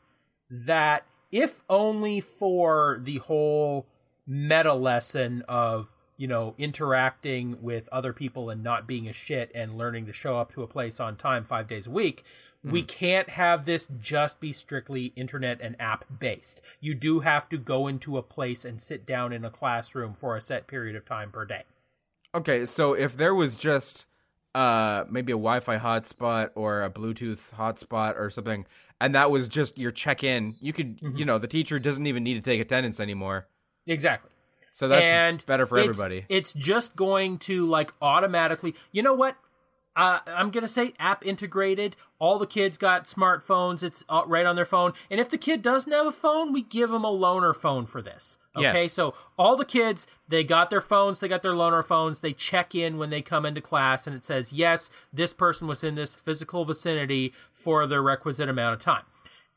Speaker 3: that if only for the whole meta lesson of, you know, interacting with other people and not being a shit and learning to show up to a place on time 5 days a week, we hmm. can't have this just be strictly internet and app based. You do have to go into a place and sit down in a classroom for a set period of time per day.
Speaker 2: Okay, so if there was just uh maybe a Wi-Fi hotspot or a Bluetooth hotspot or something and that was just your check-in, you could
Speaker 3: Mm-hmm.
Speaker 2: you know, the teacher doesn't even need to take attendance anymore.
Speaker 3: Exactly.
Speaker 2: So that's
Speaker 3: and
Speaker 2: better for
Speaker 3: it's-
Speaker 2: everybody.
Speaker 3: It's just going to like automatically. You know what? Uh, I'm gonna say app integrated. All the kids got smartphones. It's uh, right on their phone. And if the kid doesn't have a phone, we give them a loaner phone for this. Okay,
Speaker 2: Yes.
Speaker 3: so all the kids they got their phones. They got their loaner phones. They check in when they come into class, and it says yes, this person was in this physical vicinity for the requisite amount of time.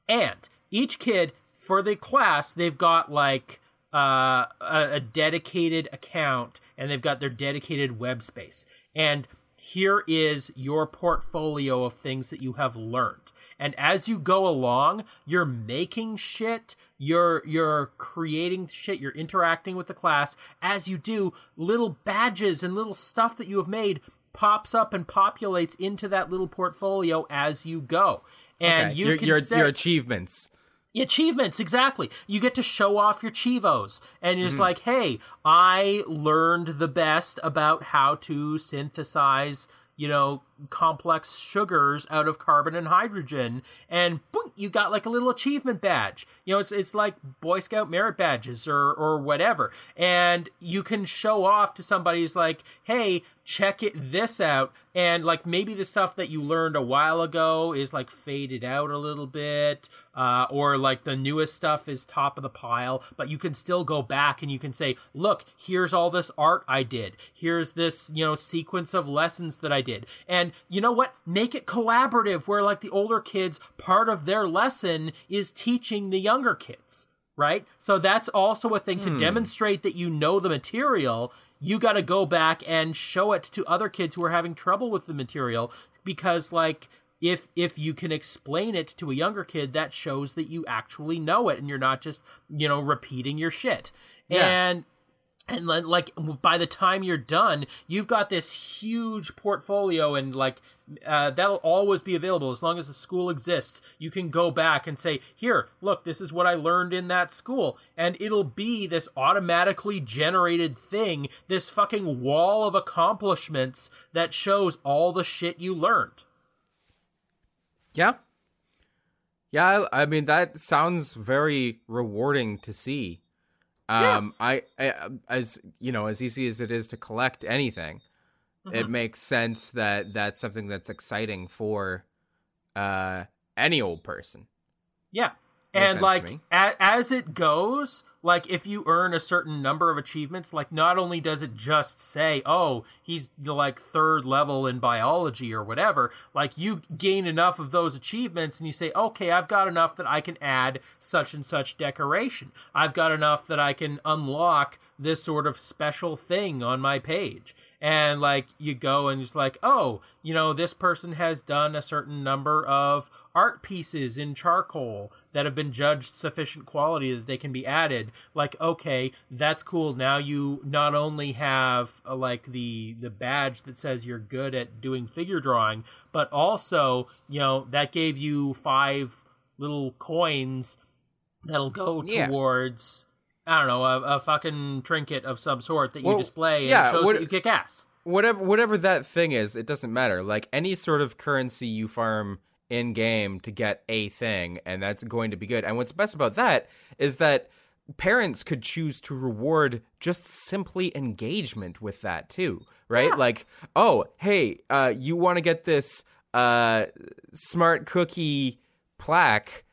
Speaker 3: And each kid for the class, they've got like uh, a, a dedicated account and they've got their dedicated web space. And here is your portfolio of things that you have learned. And as you go along, you're making shit, you're you're creating shit, you're interacting with the class. As you do, little badges and little stuff that you have made pops up and populates into that little portfolio as you go. And
Speaker 2: Okay,
Speaker 3: you
Speaker 2: your,
Speaker 3: can
Speaker 2: your,
Speaker 3: set
Speaker 2: your achievements.
Speaker 3: Achievements exactly. You get to show off your cheevos. And it's
Speaker 2: Mm-hmm.
Speaker 3: like hey i learned the best about how to synthesize you know complex sugars out of carbon and hydrogen. And boom, you got like a little achievement badge. You know it's it's like boy scout merit badges or or whatever. And you can show off to somebody who's like hey check it this out. And like maybe the stuff that you learned a while ago is like faded out a little bit uh, or like the newest stuff is top of the pile. But you can still go back and you can say look here's all this art i did. Here's this you know sequence of lessons that i did. And you know what? Make it collaborative where like the older kids part of their lesson is teaching the younger kids right? So that's also a thing to hmm. demonstrate that you know the material. You got to go back and show it to other kids who are having trouble with the material because, like, if if you can explain it to a younger kid that shows that you actually know it and you're not just you know repeating your shit
Speaker 2: Yeah.
Speaker 3: and and then, like by the time you're done you've got this huge portfolio and like uh, that'll always be available as long as the school exists you can go back and say here look this is what i learned in that school and it'll be this automatically generated thing this fucking wall of accomplishments that shows all the shit you learned
Speaker 2: Yeah. Yeah, I I mean that sounds very rewarding to see. Um I, I as you know, as easy as it is to collect anything, it makes sense that that's something that's exciting for uh any old person.
Speaker 3: Yeah. And like a- as it goes, like if you earn a certain number of achievements, like not only does it just say, "Oh, he's like third level in biology or whatever," like you gain enough of those achievements and you say, "Okay, I've got enough that I can add such and such decoration. I've got enough that I can unlock this sort of special thing on my page." And like you go and it's like, "Oh, you know, this person has done a certain number of art pieces in charcoal that have been judged sufficient quality that they can be added like okay that's cool now you not only have uh, like the the badge that says you're good at doing figure drawing but also you know that gave you five little coins that'll go
Speaker 2: Yeah.
Speaker 3: towards I don't know a, a fucking trinket of some sort that you
Speaker 2: Well,
Speaker 3: display and
Speaker 2: yeah,
Speaker 3: shows
Speaker 2: what-
Speaker 3: that you kick ass.
Speaker 2: Whatever whatever that thing is, it doesn't matter. Like any sort of currency you farm in game to get a thing and that's going to be good. And what's best about that is that parents could choose to reward just simply engagement with that too, right? Like, oh, hey, uh, you want to get this uh, smart cookie plaque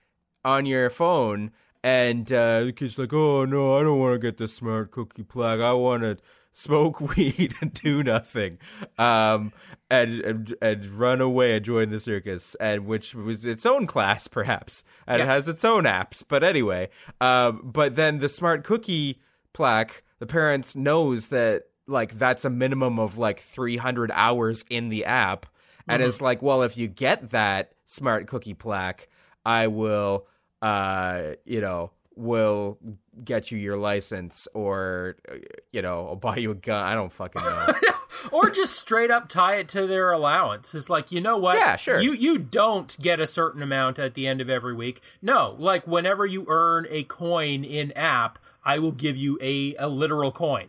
Speaker 2: on your phone, and uh, the kid's like, oh no, I don't want to get the smart cookie plaque. I want to smoke weed and do nothing, um, and, and and run away and join the circus, and which was its own class perhaps, and it has its own apps. But anyway, um, but then the smart cookie plaque, the parents knows that like that's a minimum of like 300 hours in the app and it's like well if you get that smart cookie plaque i will uh you know will get you your license or uh, you know i'll buy you a gun i don't fucking know
Speaker 3: or just straight up tie it to their allowance. It's like, you know what?
Speaker 2: Yeah, sure.
Speaker 3: You you don't get a certain amount at the end of every week. No, like whenever you earn a coin in app, I will give you a, a literal coin.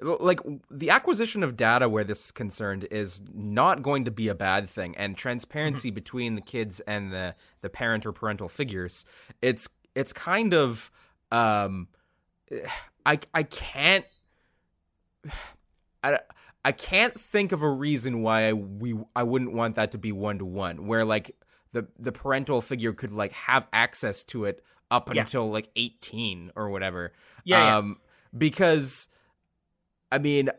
Speaker 2: Like the acquisition of data where this is concerned is not going to be a bad thing and transparency between the kids and the the parent or parental figures it's it's kind of um i i can't i i can't think of a reason why I, we i wouldn't want that to be one to one where like the the parental figure could like have access to it up
Speaker 3: Yeah.
Speaker 2: until like 18 or whatever
Speaker 3: Yeah, yeah.
Speaker 2: um because I mean,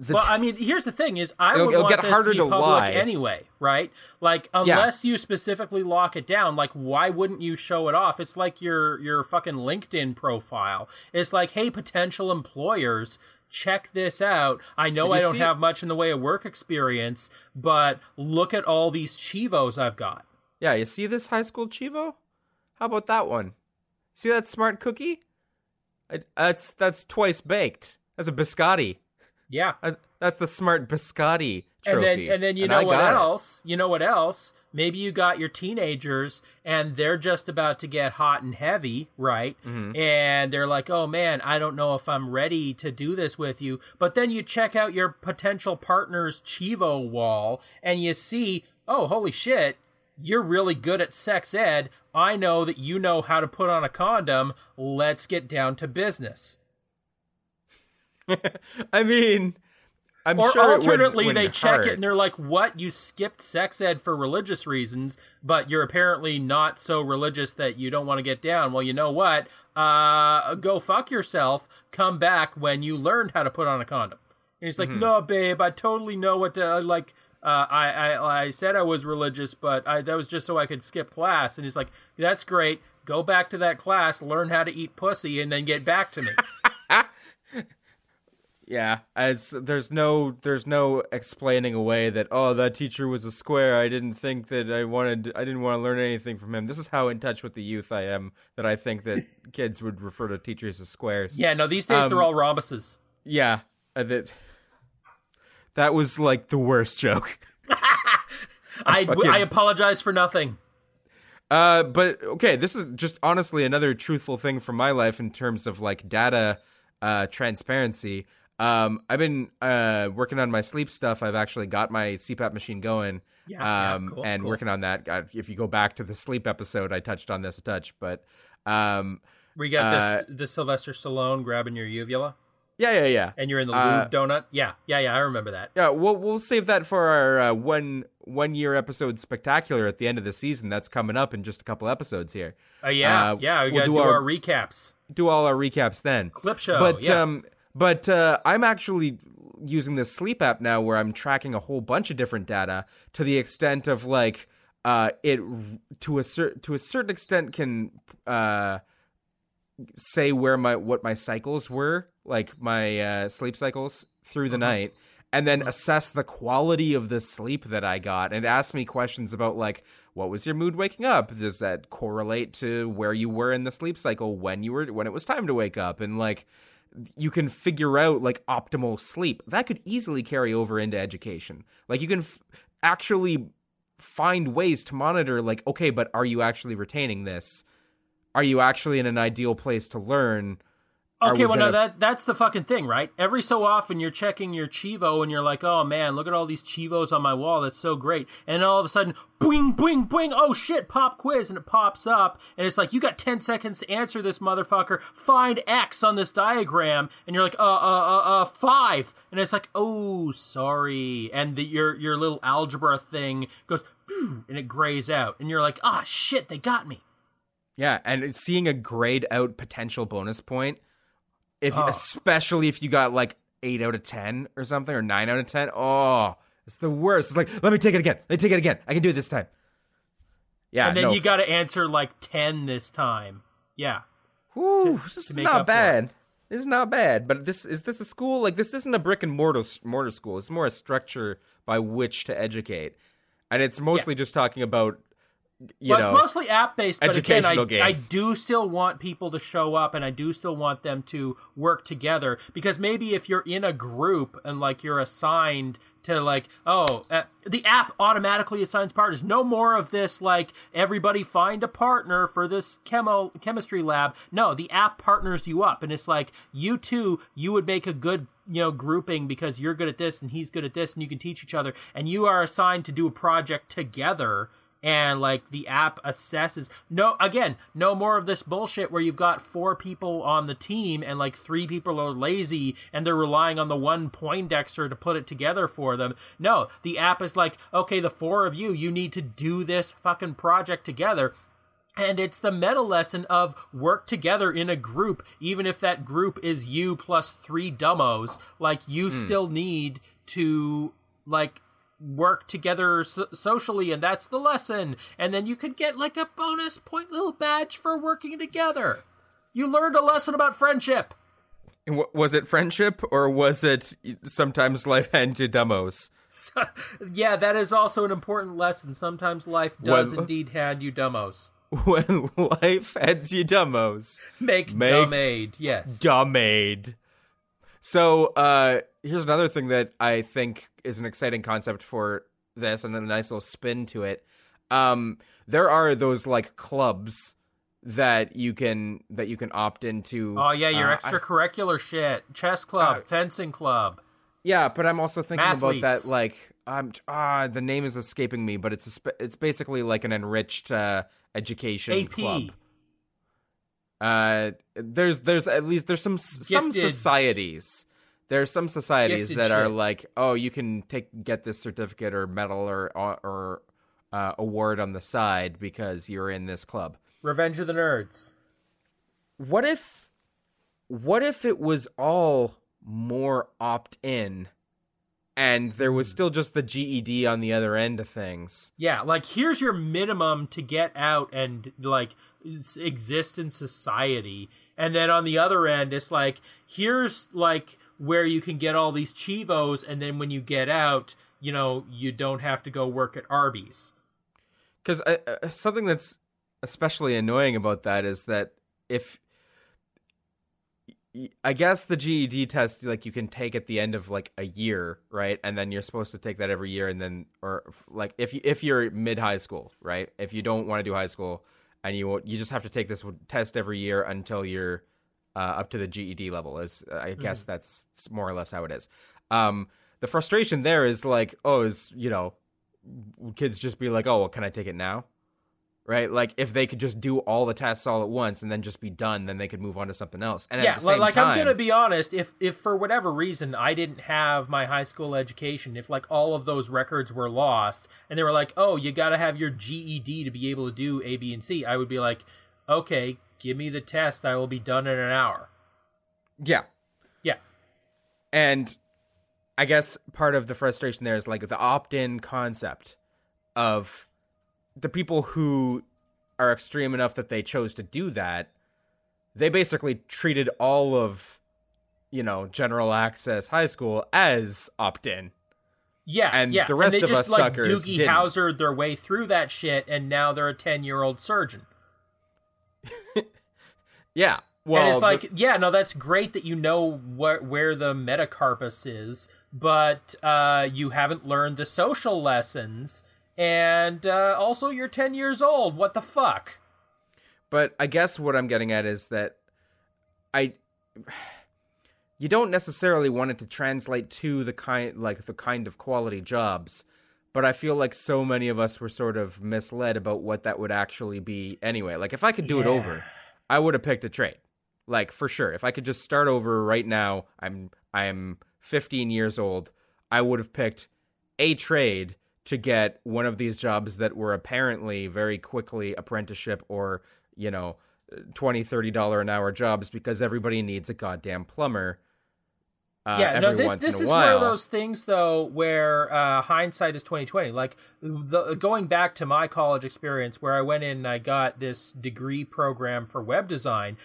Speaker 2: the
Speaker 3: well, I mean, here's the thing: is I
Speaker 2: It'll-
Speaker 3: would
Speaker 2: it'll
Speaker 3: want
Speaker 2: get
Speaker 3: this
Speaker 2: harder
Speaker 3: to be public
Speaker 2: lie.
Speaker 3: anyway, right? Like, unless you specifically lock it down, like, why wouldn't you show it off? It's like your your fucking LinkedIn profile. It's like, hey, potential employers, check this out. I know I don't have much in the way of work experience, but look at all these cheevos I've got.
Speaker 2: yeah, you see this high school cheevo? How about that one? See that smart cookie? I- That's that's twice baked. That's a biscotti.
Speaker 3: Yeah.
Speaker 2: That's the smart biscotti
Speaker 3: And
Speaker 2: trophy.
Speaker 3: then, and then you
Speaker 2: And
Speaker 3: know
Speaker 2: I
Speaker 3: what
Speaker 2: got it.
Speaker 3: else? You know what else? Maybe you got your teenagers and they're just about to get hot and heavy, right?
Speaker 2: Mm-hmm.
Speaker 3: And they're like, "Oh man, I don't know if I'm ready to do this with you." But then you check out your potential partner's Cheevo wall and you see, "Oh, holy shit, you're really good at sex ed. I know that you know how to put on a condom. Let's get down to business."
Speaker 2: I mean, I'm
Speaker 3: Or
Speaker 2: sure it would-
Speaker 3: alternately, they
Speaker 2: wouldn't
Speaker 3: check it and they're like, "What? You skipped sex ed for religious reasons, but you're apparently not so religious that you don't want to get down." Well, you know what? Uh, go fuck yourself. Come back when you learned how to put on a condom. And he's
Speaker 2: Mm-hmm.
Speaker 3: like, "No, babe, I totally know what to like." Uh, I, I I said I was religious, but I, that was just so I could skip class. And he's like, "That's great. Go back to that class, learn how to eat pussy, and then get back to me."
Speaker 2: Yeah, as there's no there's no explaining away that oh that teacher was a square. I didn't think that I wanted I didn't want to learn anything from him. This is how in touch with the youth I am that I think that kids would refer to teachers as squares.
Speaker 3: Yeah, no, these days
Speaker 2: Um,
Speaker 3: they're all rhombuses.
Speaker 2: Yeah, uh, that that was like the worst joke.
Speaker 3: I,
Speaker 2: fucking-
Speaker 3: I apologize for nothing.
Speaker 2: Uh, but okay, this is just honestly another truthful thing from my life in terms of like data uh, transparency. Um, I've been uh, working on my sleep stuff. I've actually got my CPAP machine going.
Speaker 3: Yeah, yeah,
Speaker 2: um,
Speaker 3: cool,
Speaker 2: and
Speaker 3: cool.
Speaker 2: working on that. God, if you go back to the sleep episode, I touched on this a touch, but um,
Speaker 3: We got
Speaker 2: Uh,
Speaker 3: this this Sylvester Stallone grabbing your uvula,
Speaker 2: yeah, yeah, yeah.
Speaker 3: and you're in the
Speaker 2: Uh,
Speaker 3: lube donut. Yeah, yeah, yeah. I remember that.
Speaker 2: Yeah, we'll we'll save that for our uh, one one year episode spectacular at the end of the season. That's coming up in just a couple episodes here.
Speaker 3: Uh, yeah,
Speaker 2: uh,
Speaker 3: yeah. We to
Speaker 2: do
Speaker 3: do
Speaker 2: our-
Speaker 3: our recaps.
Speaker 2: Do all our recaps then.
Speaker 3: Clip show.
Speaker 2: but
Speaker 3: yeah.
Speaker 2: um but uh i'm actually using this sleep app now where i'm tracking a whole bunch of different data to the extent of like uh it to a cer- to a certain extent can uh say where my what my cycles were like my uh sleep cycles through the
Speaker 3: Uh-huh.
Speaker 2: night and then assess the quality of the sleep that I got and ask me questions about like what was your mood waking up? Does that correlate to where you were in the sleep cycle when you were when it was time to wake up? And like you can figure out like optimal sleep. That could easily carry over into education. Like you can f- actually find ways to monitor like okay but are you actually retaining this? Are you actually in an ideal place to learn
Speaker 3: Okay,
Speaker 2: we
Speaker 3: well, no,
Speaker 2: gonna-
Speaker 3: that that's the fucking thing, right? Every so often, you're checking your Cheevo, and you're like, "Oh man, look at all these Cheevos on my wall. That's so great!" And all of a sudden, boing, boing, boing. Oh shit! Pop quiz, and it pops up, and it's like, "You got ten seconds to answer this, motherfucker. Find X on this diagram." And you're like, "Uh, uh, uh, uh, five. And it's like, "Oh, sorry." And the, your your little algebra thing goes, and it grays out, and you're like, "Ah, shit! They got me."
Speaker 2: Yeah, and it's seeing a grayed out potential bonus point, if
Speaker 3: Oh.
Speaker 2: especially if you got like eight out of ten or something, or nine out of ten. Oh, it's the worst. It's like let me take it again. Let me take it again. I can do it this time. Yeah,
Speaker 3: And then
Speaker 2: no,
Speaker 3: you got to answer like ten this time. Yeah.
Speaker 2: Whew, this is not bad. This is not bad. But this is this a school like this isn't a brick and mortar mortar school. It's more a structure by which to educate, and it's mostly just talking about you
Speaker 3: well,
Speaker 2: know
Speaker 3: it's mostly app based, but again, I,
Speaker 2: educational
Speaker 3: I do still want people to show up, and I do still want them to work together because maybe if you're in a group and like you're assigned to like oh uh, the app automatically assigns partners. No more of this like everybody find a partner for this chemo chemistry lab. No, the app partners you up, and it's like you two you would make a good you know grouping because you're good at this and he's good at this, and you can teach each other, and you are assigned to do a project together and like the app assesses no again no more of this bullshit where you've got four people on the team and like three people are lazy and they're relying on the one poindexter to put it together for them no the app is like okay the four of you you need to do this fucking project together and it's the meta lesson of work together in a group, even if that group is you plus three dumbos. Like you hmm. still need to like work together so- socially, and that's the lesson. And then you could get like a bonus point little badge for working together. You learned a lesson about friendship.
Speaker 2: And wa- was it friendship or was it sometimes life hands you dumbos?
Speaker 3: So, yeah, that is also an important lesson. Sometimes life does
Speaker 2: Well-
Speaker 3: indeed hand you dumbos.
Speaker 2: When life hands you dumbos,
Speaker 3: Make,
Speaker 2: Make
Speaker 3: dumb aid. Yes.
Speaker 2: dumbade. So uh, here's another thing that I think is an exciting concept for this, and a nice little spin to it. Um, there are those like clubs that you can that you can opt into.
Speaker 3: Oh yeah, your
Speaker 2: Uh, I-
Speaker 3: extracurricular shit. Chess club,
Speaker 2: Uh,
Speaker 3: fencing club.
Speaker 2: Yeah, but I'm also thinking about that like um ah the name is escaping me, but it's a it's basically like an enriched uh, education
Speaker 3: AP.
Speaker 2: club. Uh, there's there's at least there's some some
Speaker 3: Gifted.
Speaker 2: societies. There's some societies
Speaker 3: Gifted
Speaker 2: that are like, oh, you can take get this certificate or medal or or uh, award on the side because you're in this club.
Speaker 3: Revenge of the Nerds.
Speaker 2: What if what if it was all more opt in and there
Speaker 3: Hmm.
Speaker 2: was still just the GED on the other end of things?
Speaker 3: Yeah, like here's your minimum to get out and like exist in society. And then on the other end, it's like here's like where you can get all these cheevos, and then when you get out, you know, you don't have to go work at Arby's.
Speaker 2: Because uh, uh, something that's especially annoying about that is that if I guess the GED test like you can take at the end of like a year, right? And then you're supposed to take that every year and then or like if you if you're mid high school, right? If you don't want to do high school and you you just have to take this test every year until you're uh, up to the GED level. Is I guess mm-hmm. that's more or less how it is. Um, the frustration there is like, oh, is you know, kids just be like, oh, well, can I take it now? Right? Like if they could just do all the tests all at once and then just be done, then they could move on to something else. And
Speaker 3: yeah, like
Speaker 2: time,
Speaker 3: I'm gonna be honest, if if for whatever reason I didn't have my high school education, if like all of those records were lost and they were like, oh, you got to have your GED to be able to do A, B, and C, I would be like, okay, give me the test, I will be done in an hour.
Speaker 2: Yeah,
Speaker 3: yeah,
Speaker 2: and I guess part of the frustration there is like the opt-in concept of the people who are extreme enough that they chose to do that, they basically treated all of, you know, general access high school as opt in.
Speaker 3: Yeah,
Speaker 2: and
Speaker 3: yeah.
Speaker 2: the rest
Speaker 3: and
Speaker 2: of
Speaker 3: just,
Speaker 2: us
Speaker 3: like,
Speaker 2: suckers
Speaker 3: Doogie
Speaker 2: didn't.
Speaker 3: Howser their way through that shit, and now they're a ten year old surgeon.
Speaker 2: yeah, well,
Speaker 3: and it's like, the- yeah, no, that's great that you know where where the metacarpus is, but uh, you haven't learned the social lessons and uh, also you're 10 years old. What the fuck?
Speaker 2: But I guess what I'm getting at is that I you don't necessarily want it to translate to the kind like the kind of quality jobs but I feel like so many of us were sort of misled about what that would actually be anyway. Like if I could do yeah. it over, I would have picked a trade. Like for sure. If I could just start over right now, I'm I'm 15 years old, I would have picked a trade to get one of these jobs that were apparently very quickly apprenticeship or you know 20 30 dollar an hour jobs because everybody needs a goddamn plumber uh,
Speaker 3: yeah, no, this,
Speaker 2: this
Speaker 3: is one of those things though where uh, hindsight is twenty twenty. Like the, going back to my college experience, where I went in and I got this degree program for web design.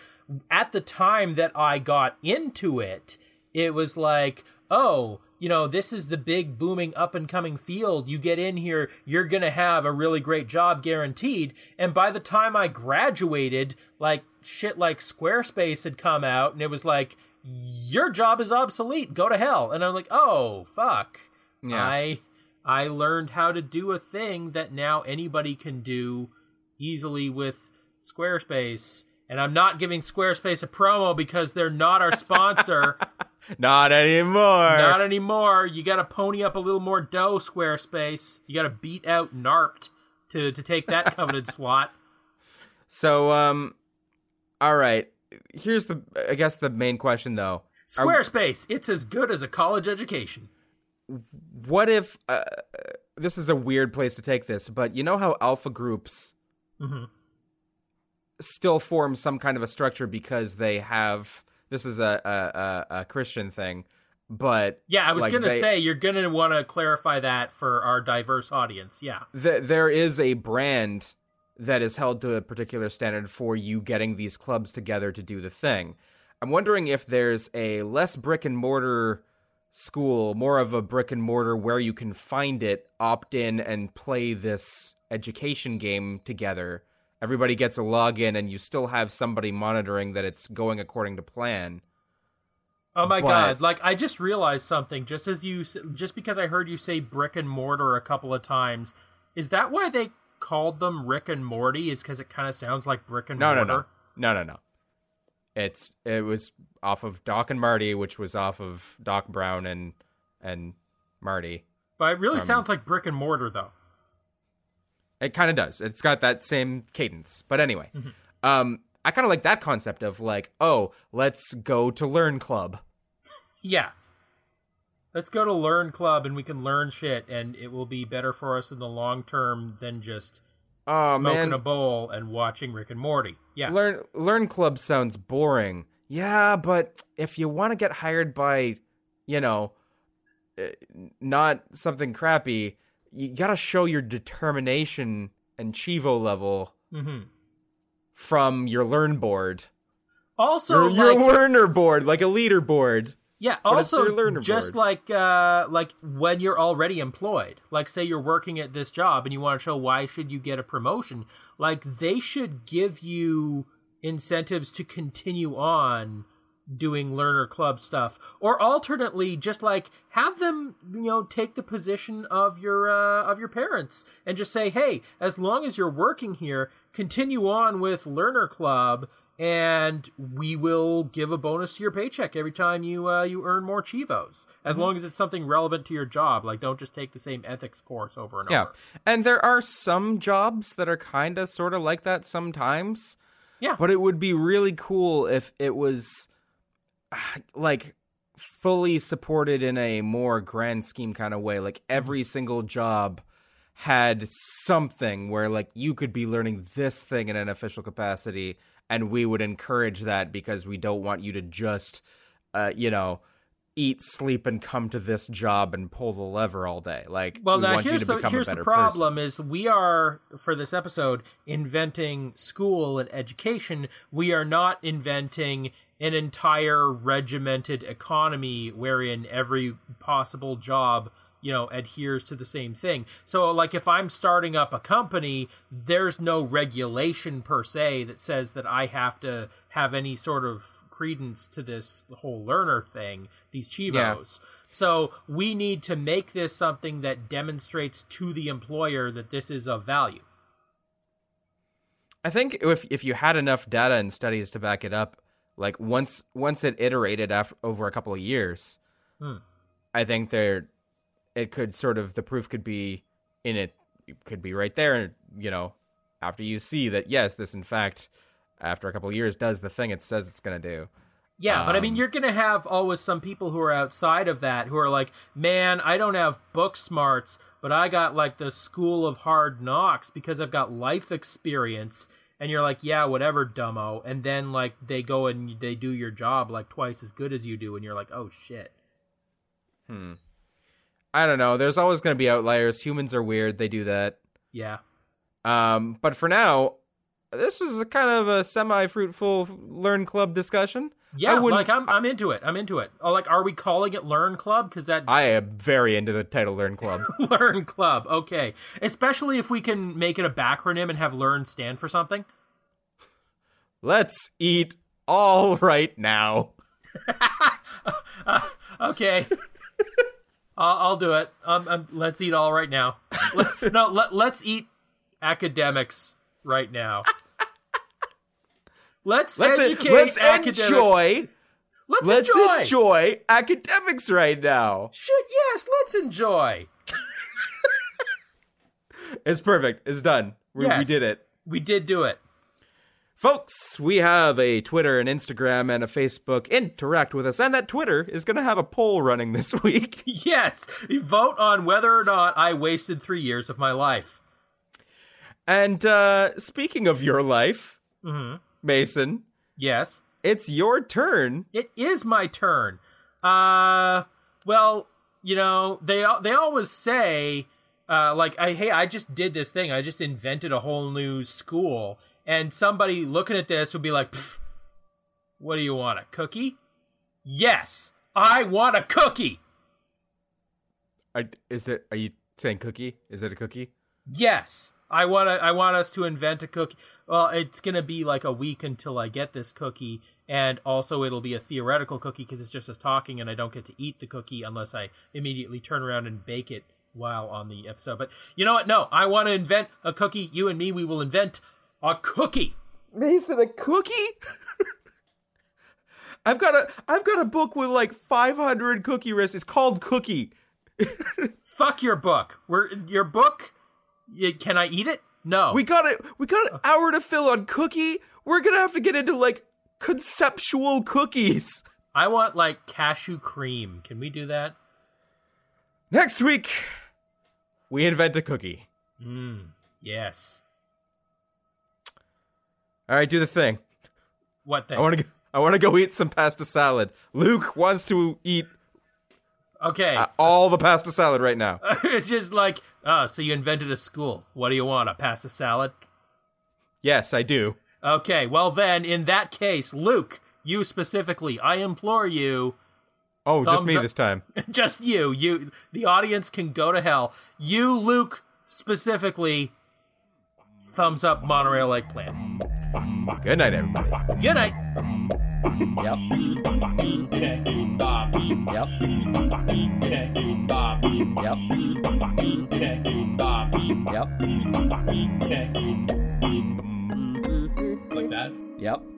Speaker 3: At the time that I got into it, it was like, oh, you know, this is the big booming up and coming field. You get in here, you're going to have a really great job guaranteed. And by the time I graduated, like shit like Squarespace had come out and it was like, your job is obsolete. Go to hell. And I'm like, oh, fuck. Yeah. I I learned how to do a thing that now anybody can do easily with Squarespace. And I'm not giving Squarespace a promo because they're not our sponsor.
Speaker 2: Not anymore.
Speaker 3: Not anymore. You got to pony up a little more dough, Squarespace. You got to beat out NARPT to to take that coveted slot.
Speaker 2: So, um, all right. Here's the, I guess, the main question though.
Speaker 3: Squarespace. Are, it's as good as a college education.
Speaker 2: What if uh, this is a weird place to take this, but you know how alpha groups
Speaker 3: mm-hmm.
Speaker 2: still form some kind of a structure because they have this is a a, a Christian thing, but
Speaker 3: yeah, I was
Speaker 2: like
Speaker 3: gonna
Speaker 2: they,
Speaker 3: say you're gonna want to clarify that for our diverse audience. Yeah,
Speaker 2: th- there is a brand that is held to a particular standard for you getting these clubs together to do the thing. I'm wondering if there's a less brick and mortar school, more of a brick and mortar where you can find it, opt in, and play this education game together everybody gets a login and you still have somebody monitoring that it's going according to plan.
Speaker 3: Oh my but, god! Like I just realized something. Just as you, just because I heard you say brick and mortar a couple of times, is that why they called them Rick and Morty? Is because it kind of sounds like brick and
Speaker 2: no,
Speaker 3: mortar?
Speaker 2: No, no, no, no, no. It's it was off of Doc and Marty, which was off of Doc Brown and and Marty.
Speaker 3: But it really from, sounds like brick and mortar, though.
Speaker 2: It kind of does. It's got that same cadence. But anyway, mm-hmm. um, I kind of like that concept of like, oh, let's go to Learn Club.
Speaker 3: Yeah. Let's go to Learn Club and we can learn shit, and it will be better for us in the long term than just oh, smoking man. a bowl and watching Rick and Morty. Yeah.
Speaker 2: Learn Learn Club sounds boring. Yeah, but if you want to get hired by, you know, eh, not something crappy, you gotta show your determination and cheevo level
Speaker 3: mm-hmm.
Speaker 2: from your learn board.
Speaker 3: Also,
Speaker 2: your, your
Speaker 3: like,
Speaker 2: learner board, like a leaderboard.
Speaker 3: Yeah. Also,
Speaker 2: your learner
Speaker 3: just
Speaker 2: board.
Speaker 3: like uh, like when you're already employed, like say you're working at this job and you want to show why should you get a promotion, like they should give you incentives to continue on doing learner club stuff or alternately just like have them you know take the position of your uh, of your parents and just say hey as long as you're working here continue on with learner club and we will give a bonus to your paycheck every time you uh, you earn more cheevos as long as it's something relevant to your job like don't just take the same ethics course over and
Speaker 2: Yeah.
Speaker 3: over
Speaker 2: And there are some jobs that are kind of sort of like that sometimes.
Speaker 3: Yeah.
Speaker 2: But it would be really cool if it was like fully supported in a more grand scheme kind of way. Like every single job had something where like you could be learning this thing in an official capacity and we would encourage that because we don't want you to just uh you know eat sleep and come to this job and pull the lever all day like
Speaker 3: Well,
Speaker 2: we
Speaker 3: now
Speaker 2: want you
Speaker 3: here's the here's the problem: is we are for this episode inventing school and education. We are not inventing an entire regimented economy wherein every possible job you know adheres to the same thing. So like if i'm starting up a company there's no regulation per se that says that i have to have any sort of credence to this whole learner thing these cheevos. So we need to make this something that demonstrates to the employer that this is of value.
Speaker 2: I think if if you had enough data and studies to back it up, like once once it iterated after, over a couple of years,
Speaker 3: Hmm.
Speaker 2: I think there it could sort of the proof could be in it it could be right there. You know, after you see that yes, this in fact after a couple of years does the thing it says it's going to do.
Speaker 3: Yeah, but I mean,
Speaker 2: Um,
Speaker 3: you're going to have always some people who are outside of that who are like, man, I don't have book smarts, but I got like the school of hard knocks because I've got life experience. And you're like, yeah, whatever, dumbo. And then like they go and they do your job like twice as good as you do, and you're like, oh shit. Hmm.
Speaker 2: I don't know. There's always going to be outliers. Humans are weird. They do that.
Speaker 3: Yeah.
Speaker 2: Um, but for now, this was a kind of a semi-fruitful learn club discussion.
Speaker 3: Yeah, like I'm I'm into it. I'm into it. Oh, like are we calling it Learn Club? Because that
Speaker 2: I am very into the title Learn Club.
Speaker 3: Learn Club. Okay, especially if we can make it a backronym and have Learn stand for something.
Speaker 2: Let's eat all right now.
Speaker 3: Okay. I'll, I'll do it. Um, um, let's eat all right now. Let- no, let, let's eat academics right now. Let's,
Speaker 2: Let's
Speaker 3: educate.
Speaker 2: let's
Speaker 3: academics.
Speaker 2: enjoy.
Speaker 3: Let's,
Speaker 2: Let's
Speaker 3: enjoy.
Speaker 2: enjoy academics right now.
Speaker 3: Shit, yes, let's enjoy.
Speaker 2: It's perfect. It's done. We, we did it.
Speaker 3: We did do it.
Speaker 2: Folks, we have a Twitter, an Instagram, and a Facebook. Interact with us. And that Twitter is going to have a poll running this week.
Speaker 3: Yes, vote on whether or not I wasted three years of my life.
Speaker 2: And uh, speaking of your life,
Speaker 3: Mm-hmm.
Speaker 2: Mason,
Speaker 3: Yes,
Speaker 2: it's your turn.
Speaker 3: it is my turn. Uh, well, you know they they always say, uh, like, I, hey, I just did this thing. I just invented a whole new school, and somebody looking at this would be like, "What do you want? A cookie?" Yes, I want a cookie.
Speaker 2: Are, is it? Are you saying cookie? Is it a cookie?
Speaker 3: Yes, I want to. I want us to invent a cookie. Well, it's gonna be like a week until I get this cookie, and also it'll be a theoretical cookie because it's just us talking, and I don't get to eat the cookie unless I immediately turn around and bake it while on the episode. But you know what? No, I want to invent a cookie. You and me, we will invent a cookie.
Speaker 2: Mason, a cookie? I've got a I've got a book with like 500 cookie recipes. It's called Cookie.
Speaker 3: Fuck your book. We're your book. Can I eat it? No.
Speaker 2: We got it. We got an hour to fill on Cookie. We're gonna have to get into like conceptual cookies
Speaker 3: I want like cashew cream. Can we do that?
Speaker 2: next week. We invent a cookie.
Speaker 3: Yes.
Speaker 2: All right, do the thing.
Speaker 3: What thing?
Speaker 2: I want to. I want to go eat some pasta salad. Luke wants to eat
Speaker 3: okay.
Speaker 2: uh, all the pasta salad right now.
Speaker 3: it's just like, oh, so you invented a school. What do you want? A pasta salad?
Speaker 2: Yes, I do.
Speaker 3: Okay, well then, in that case, Luke, you specifically, I implore you,
Speaker 2: Oh, just me
Speaker 3: up-
Speaker 2: this time.
Speaker 3: Just you. You. The audience can go to hell. You, Luke, specifically. Thumbs up monorail eggplant.
Speaker 2: Good night, everybody.
Speaker 3: Good night.
Speaker 1: Yep.
Speaker 4: Can't do Bobby.
Speaker 1: Yep.
Speaker 4: Can't do Bobby.
Speaker 1: Yep.
Speaker 4: Can't do Bobby.
Speaker 1: Yep.
Speaker 4: Like that.
Speaker 1: Yep.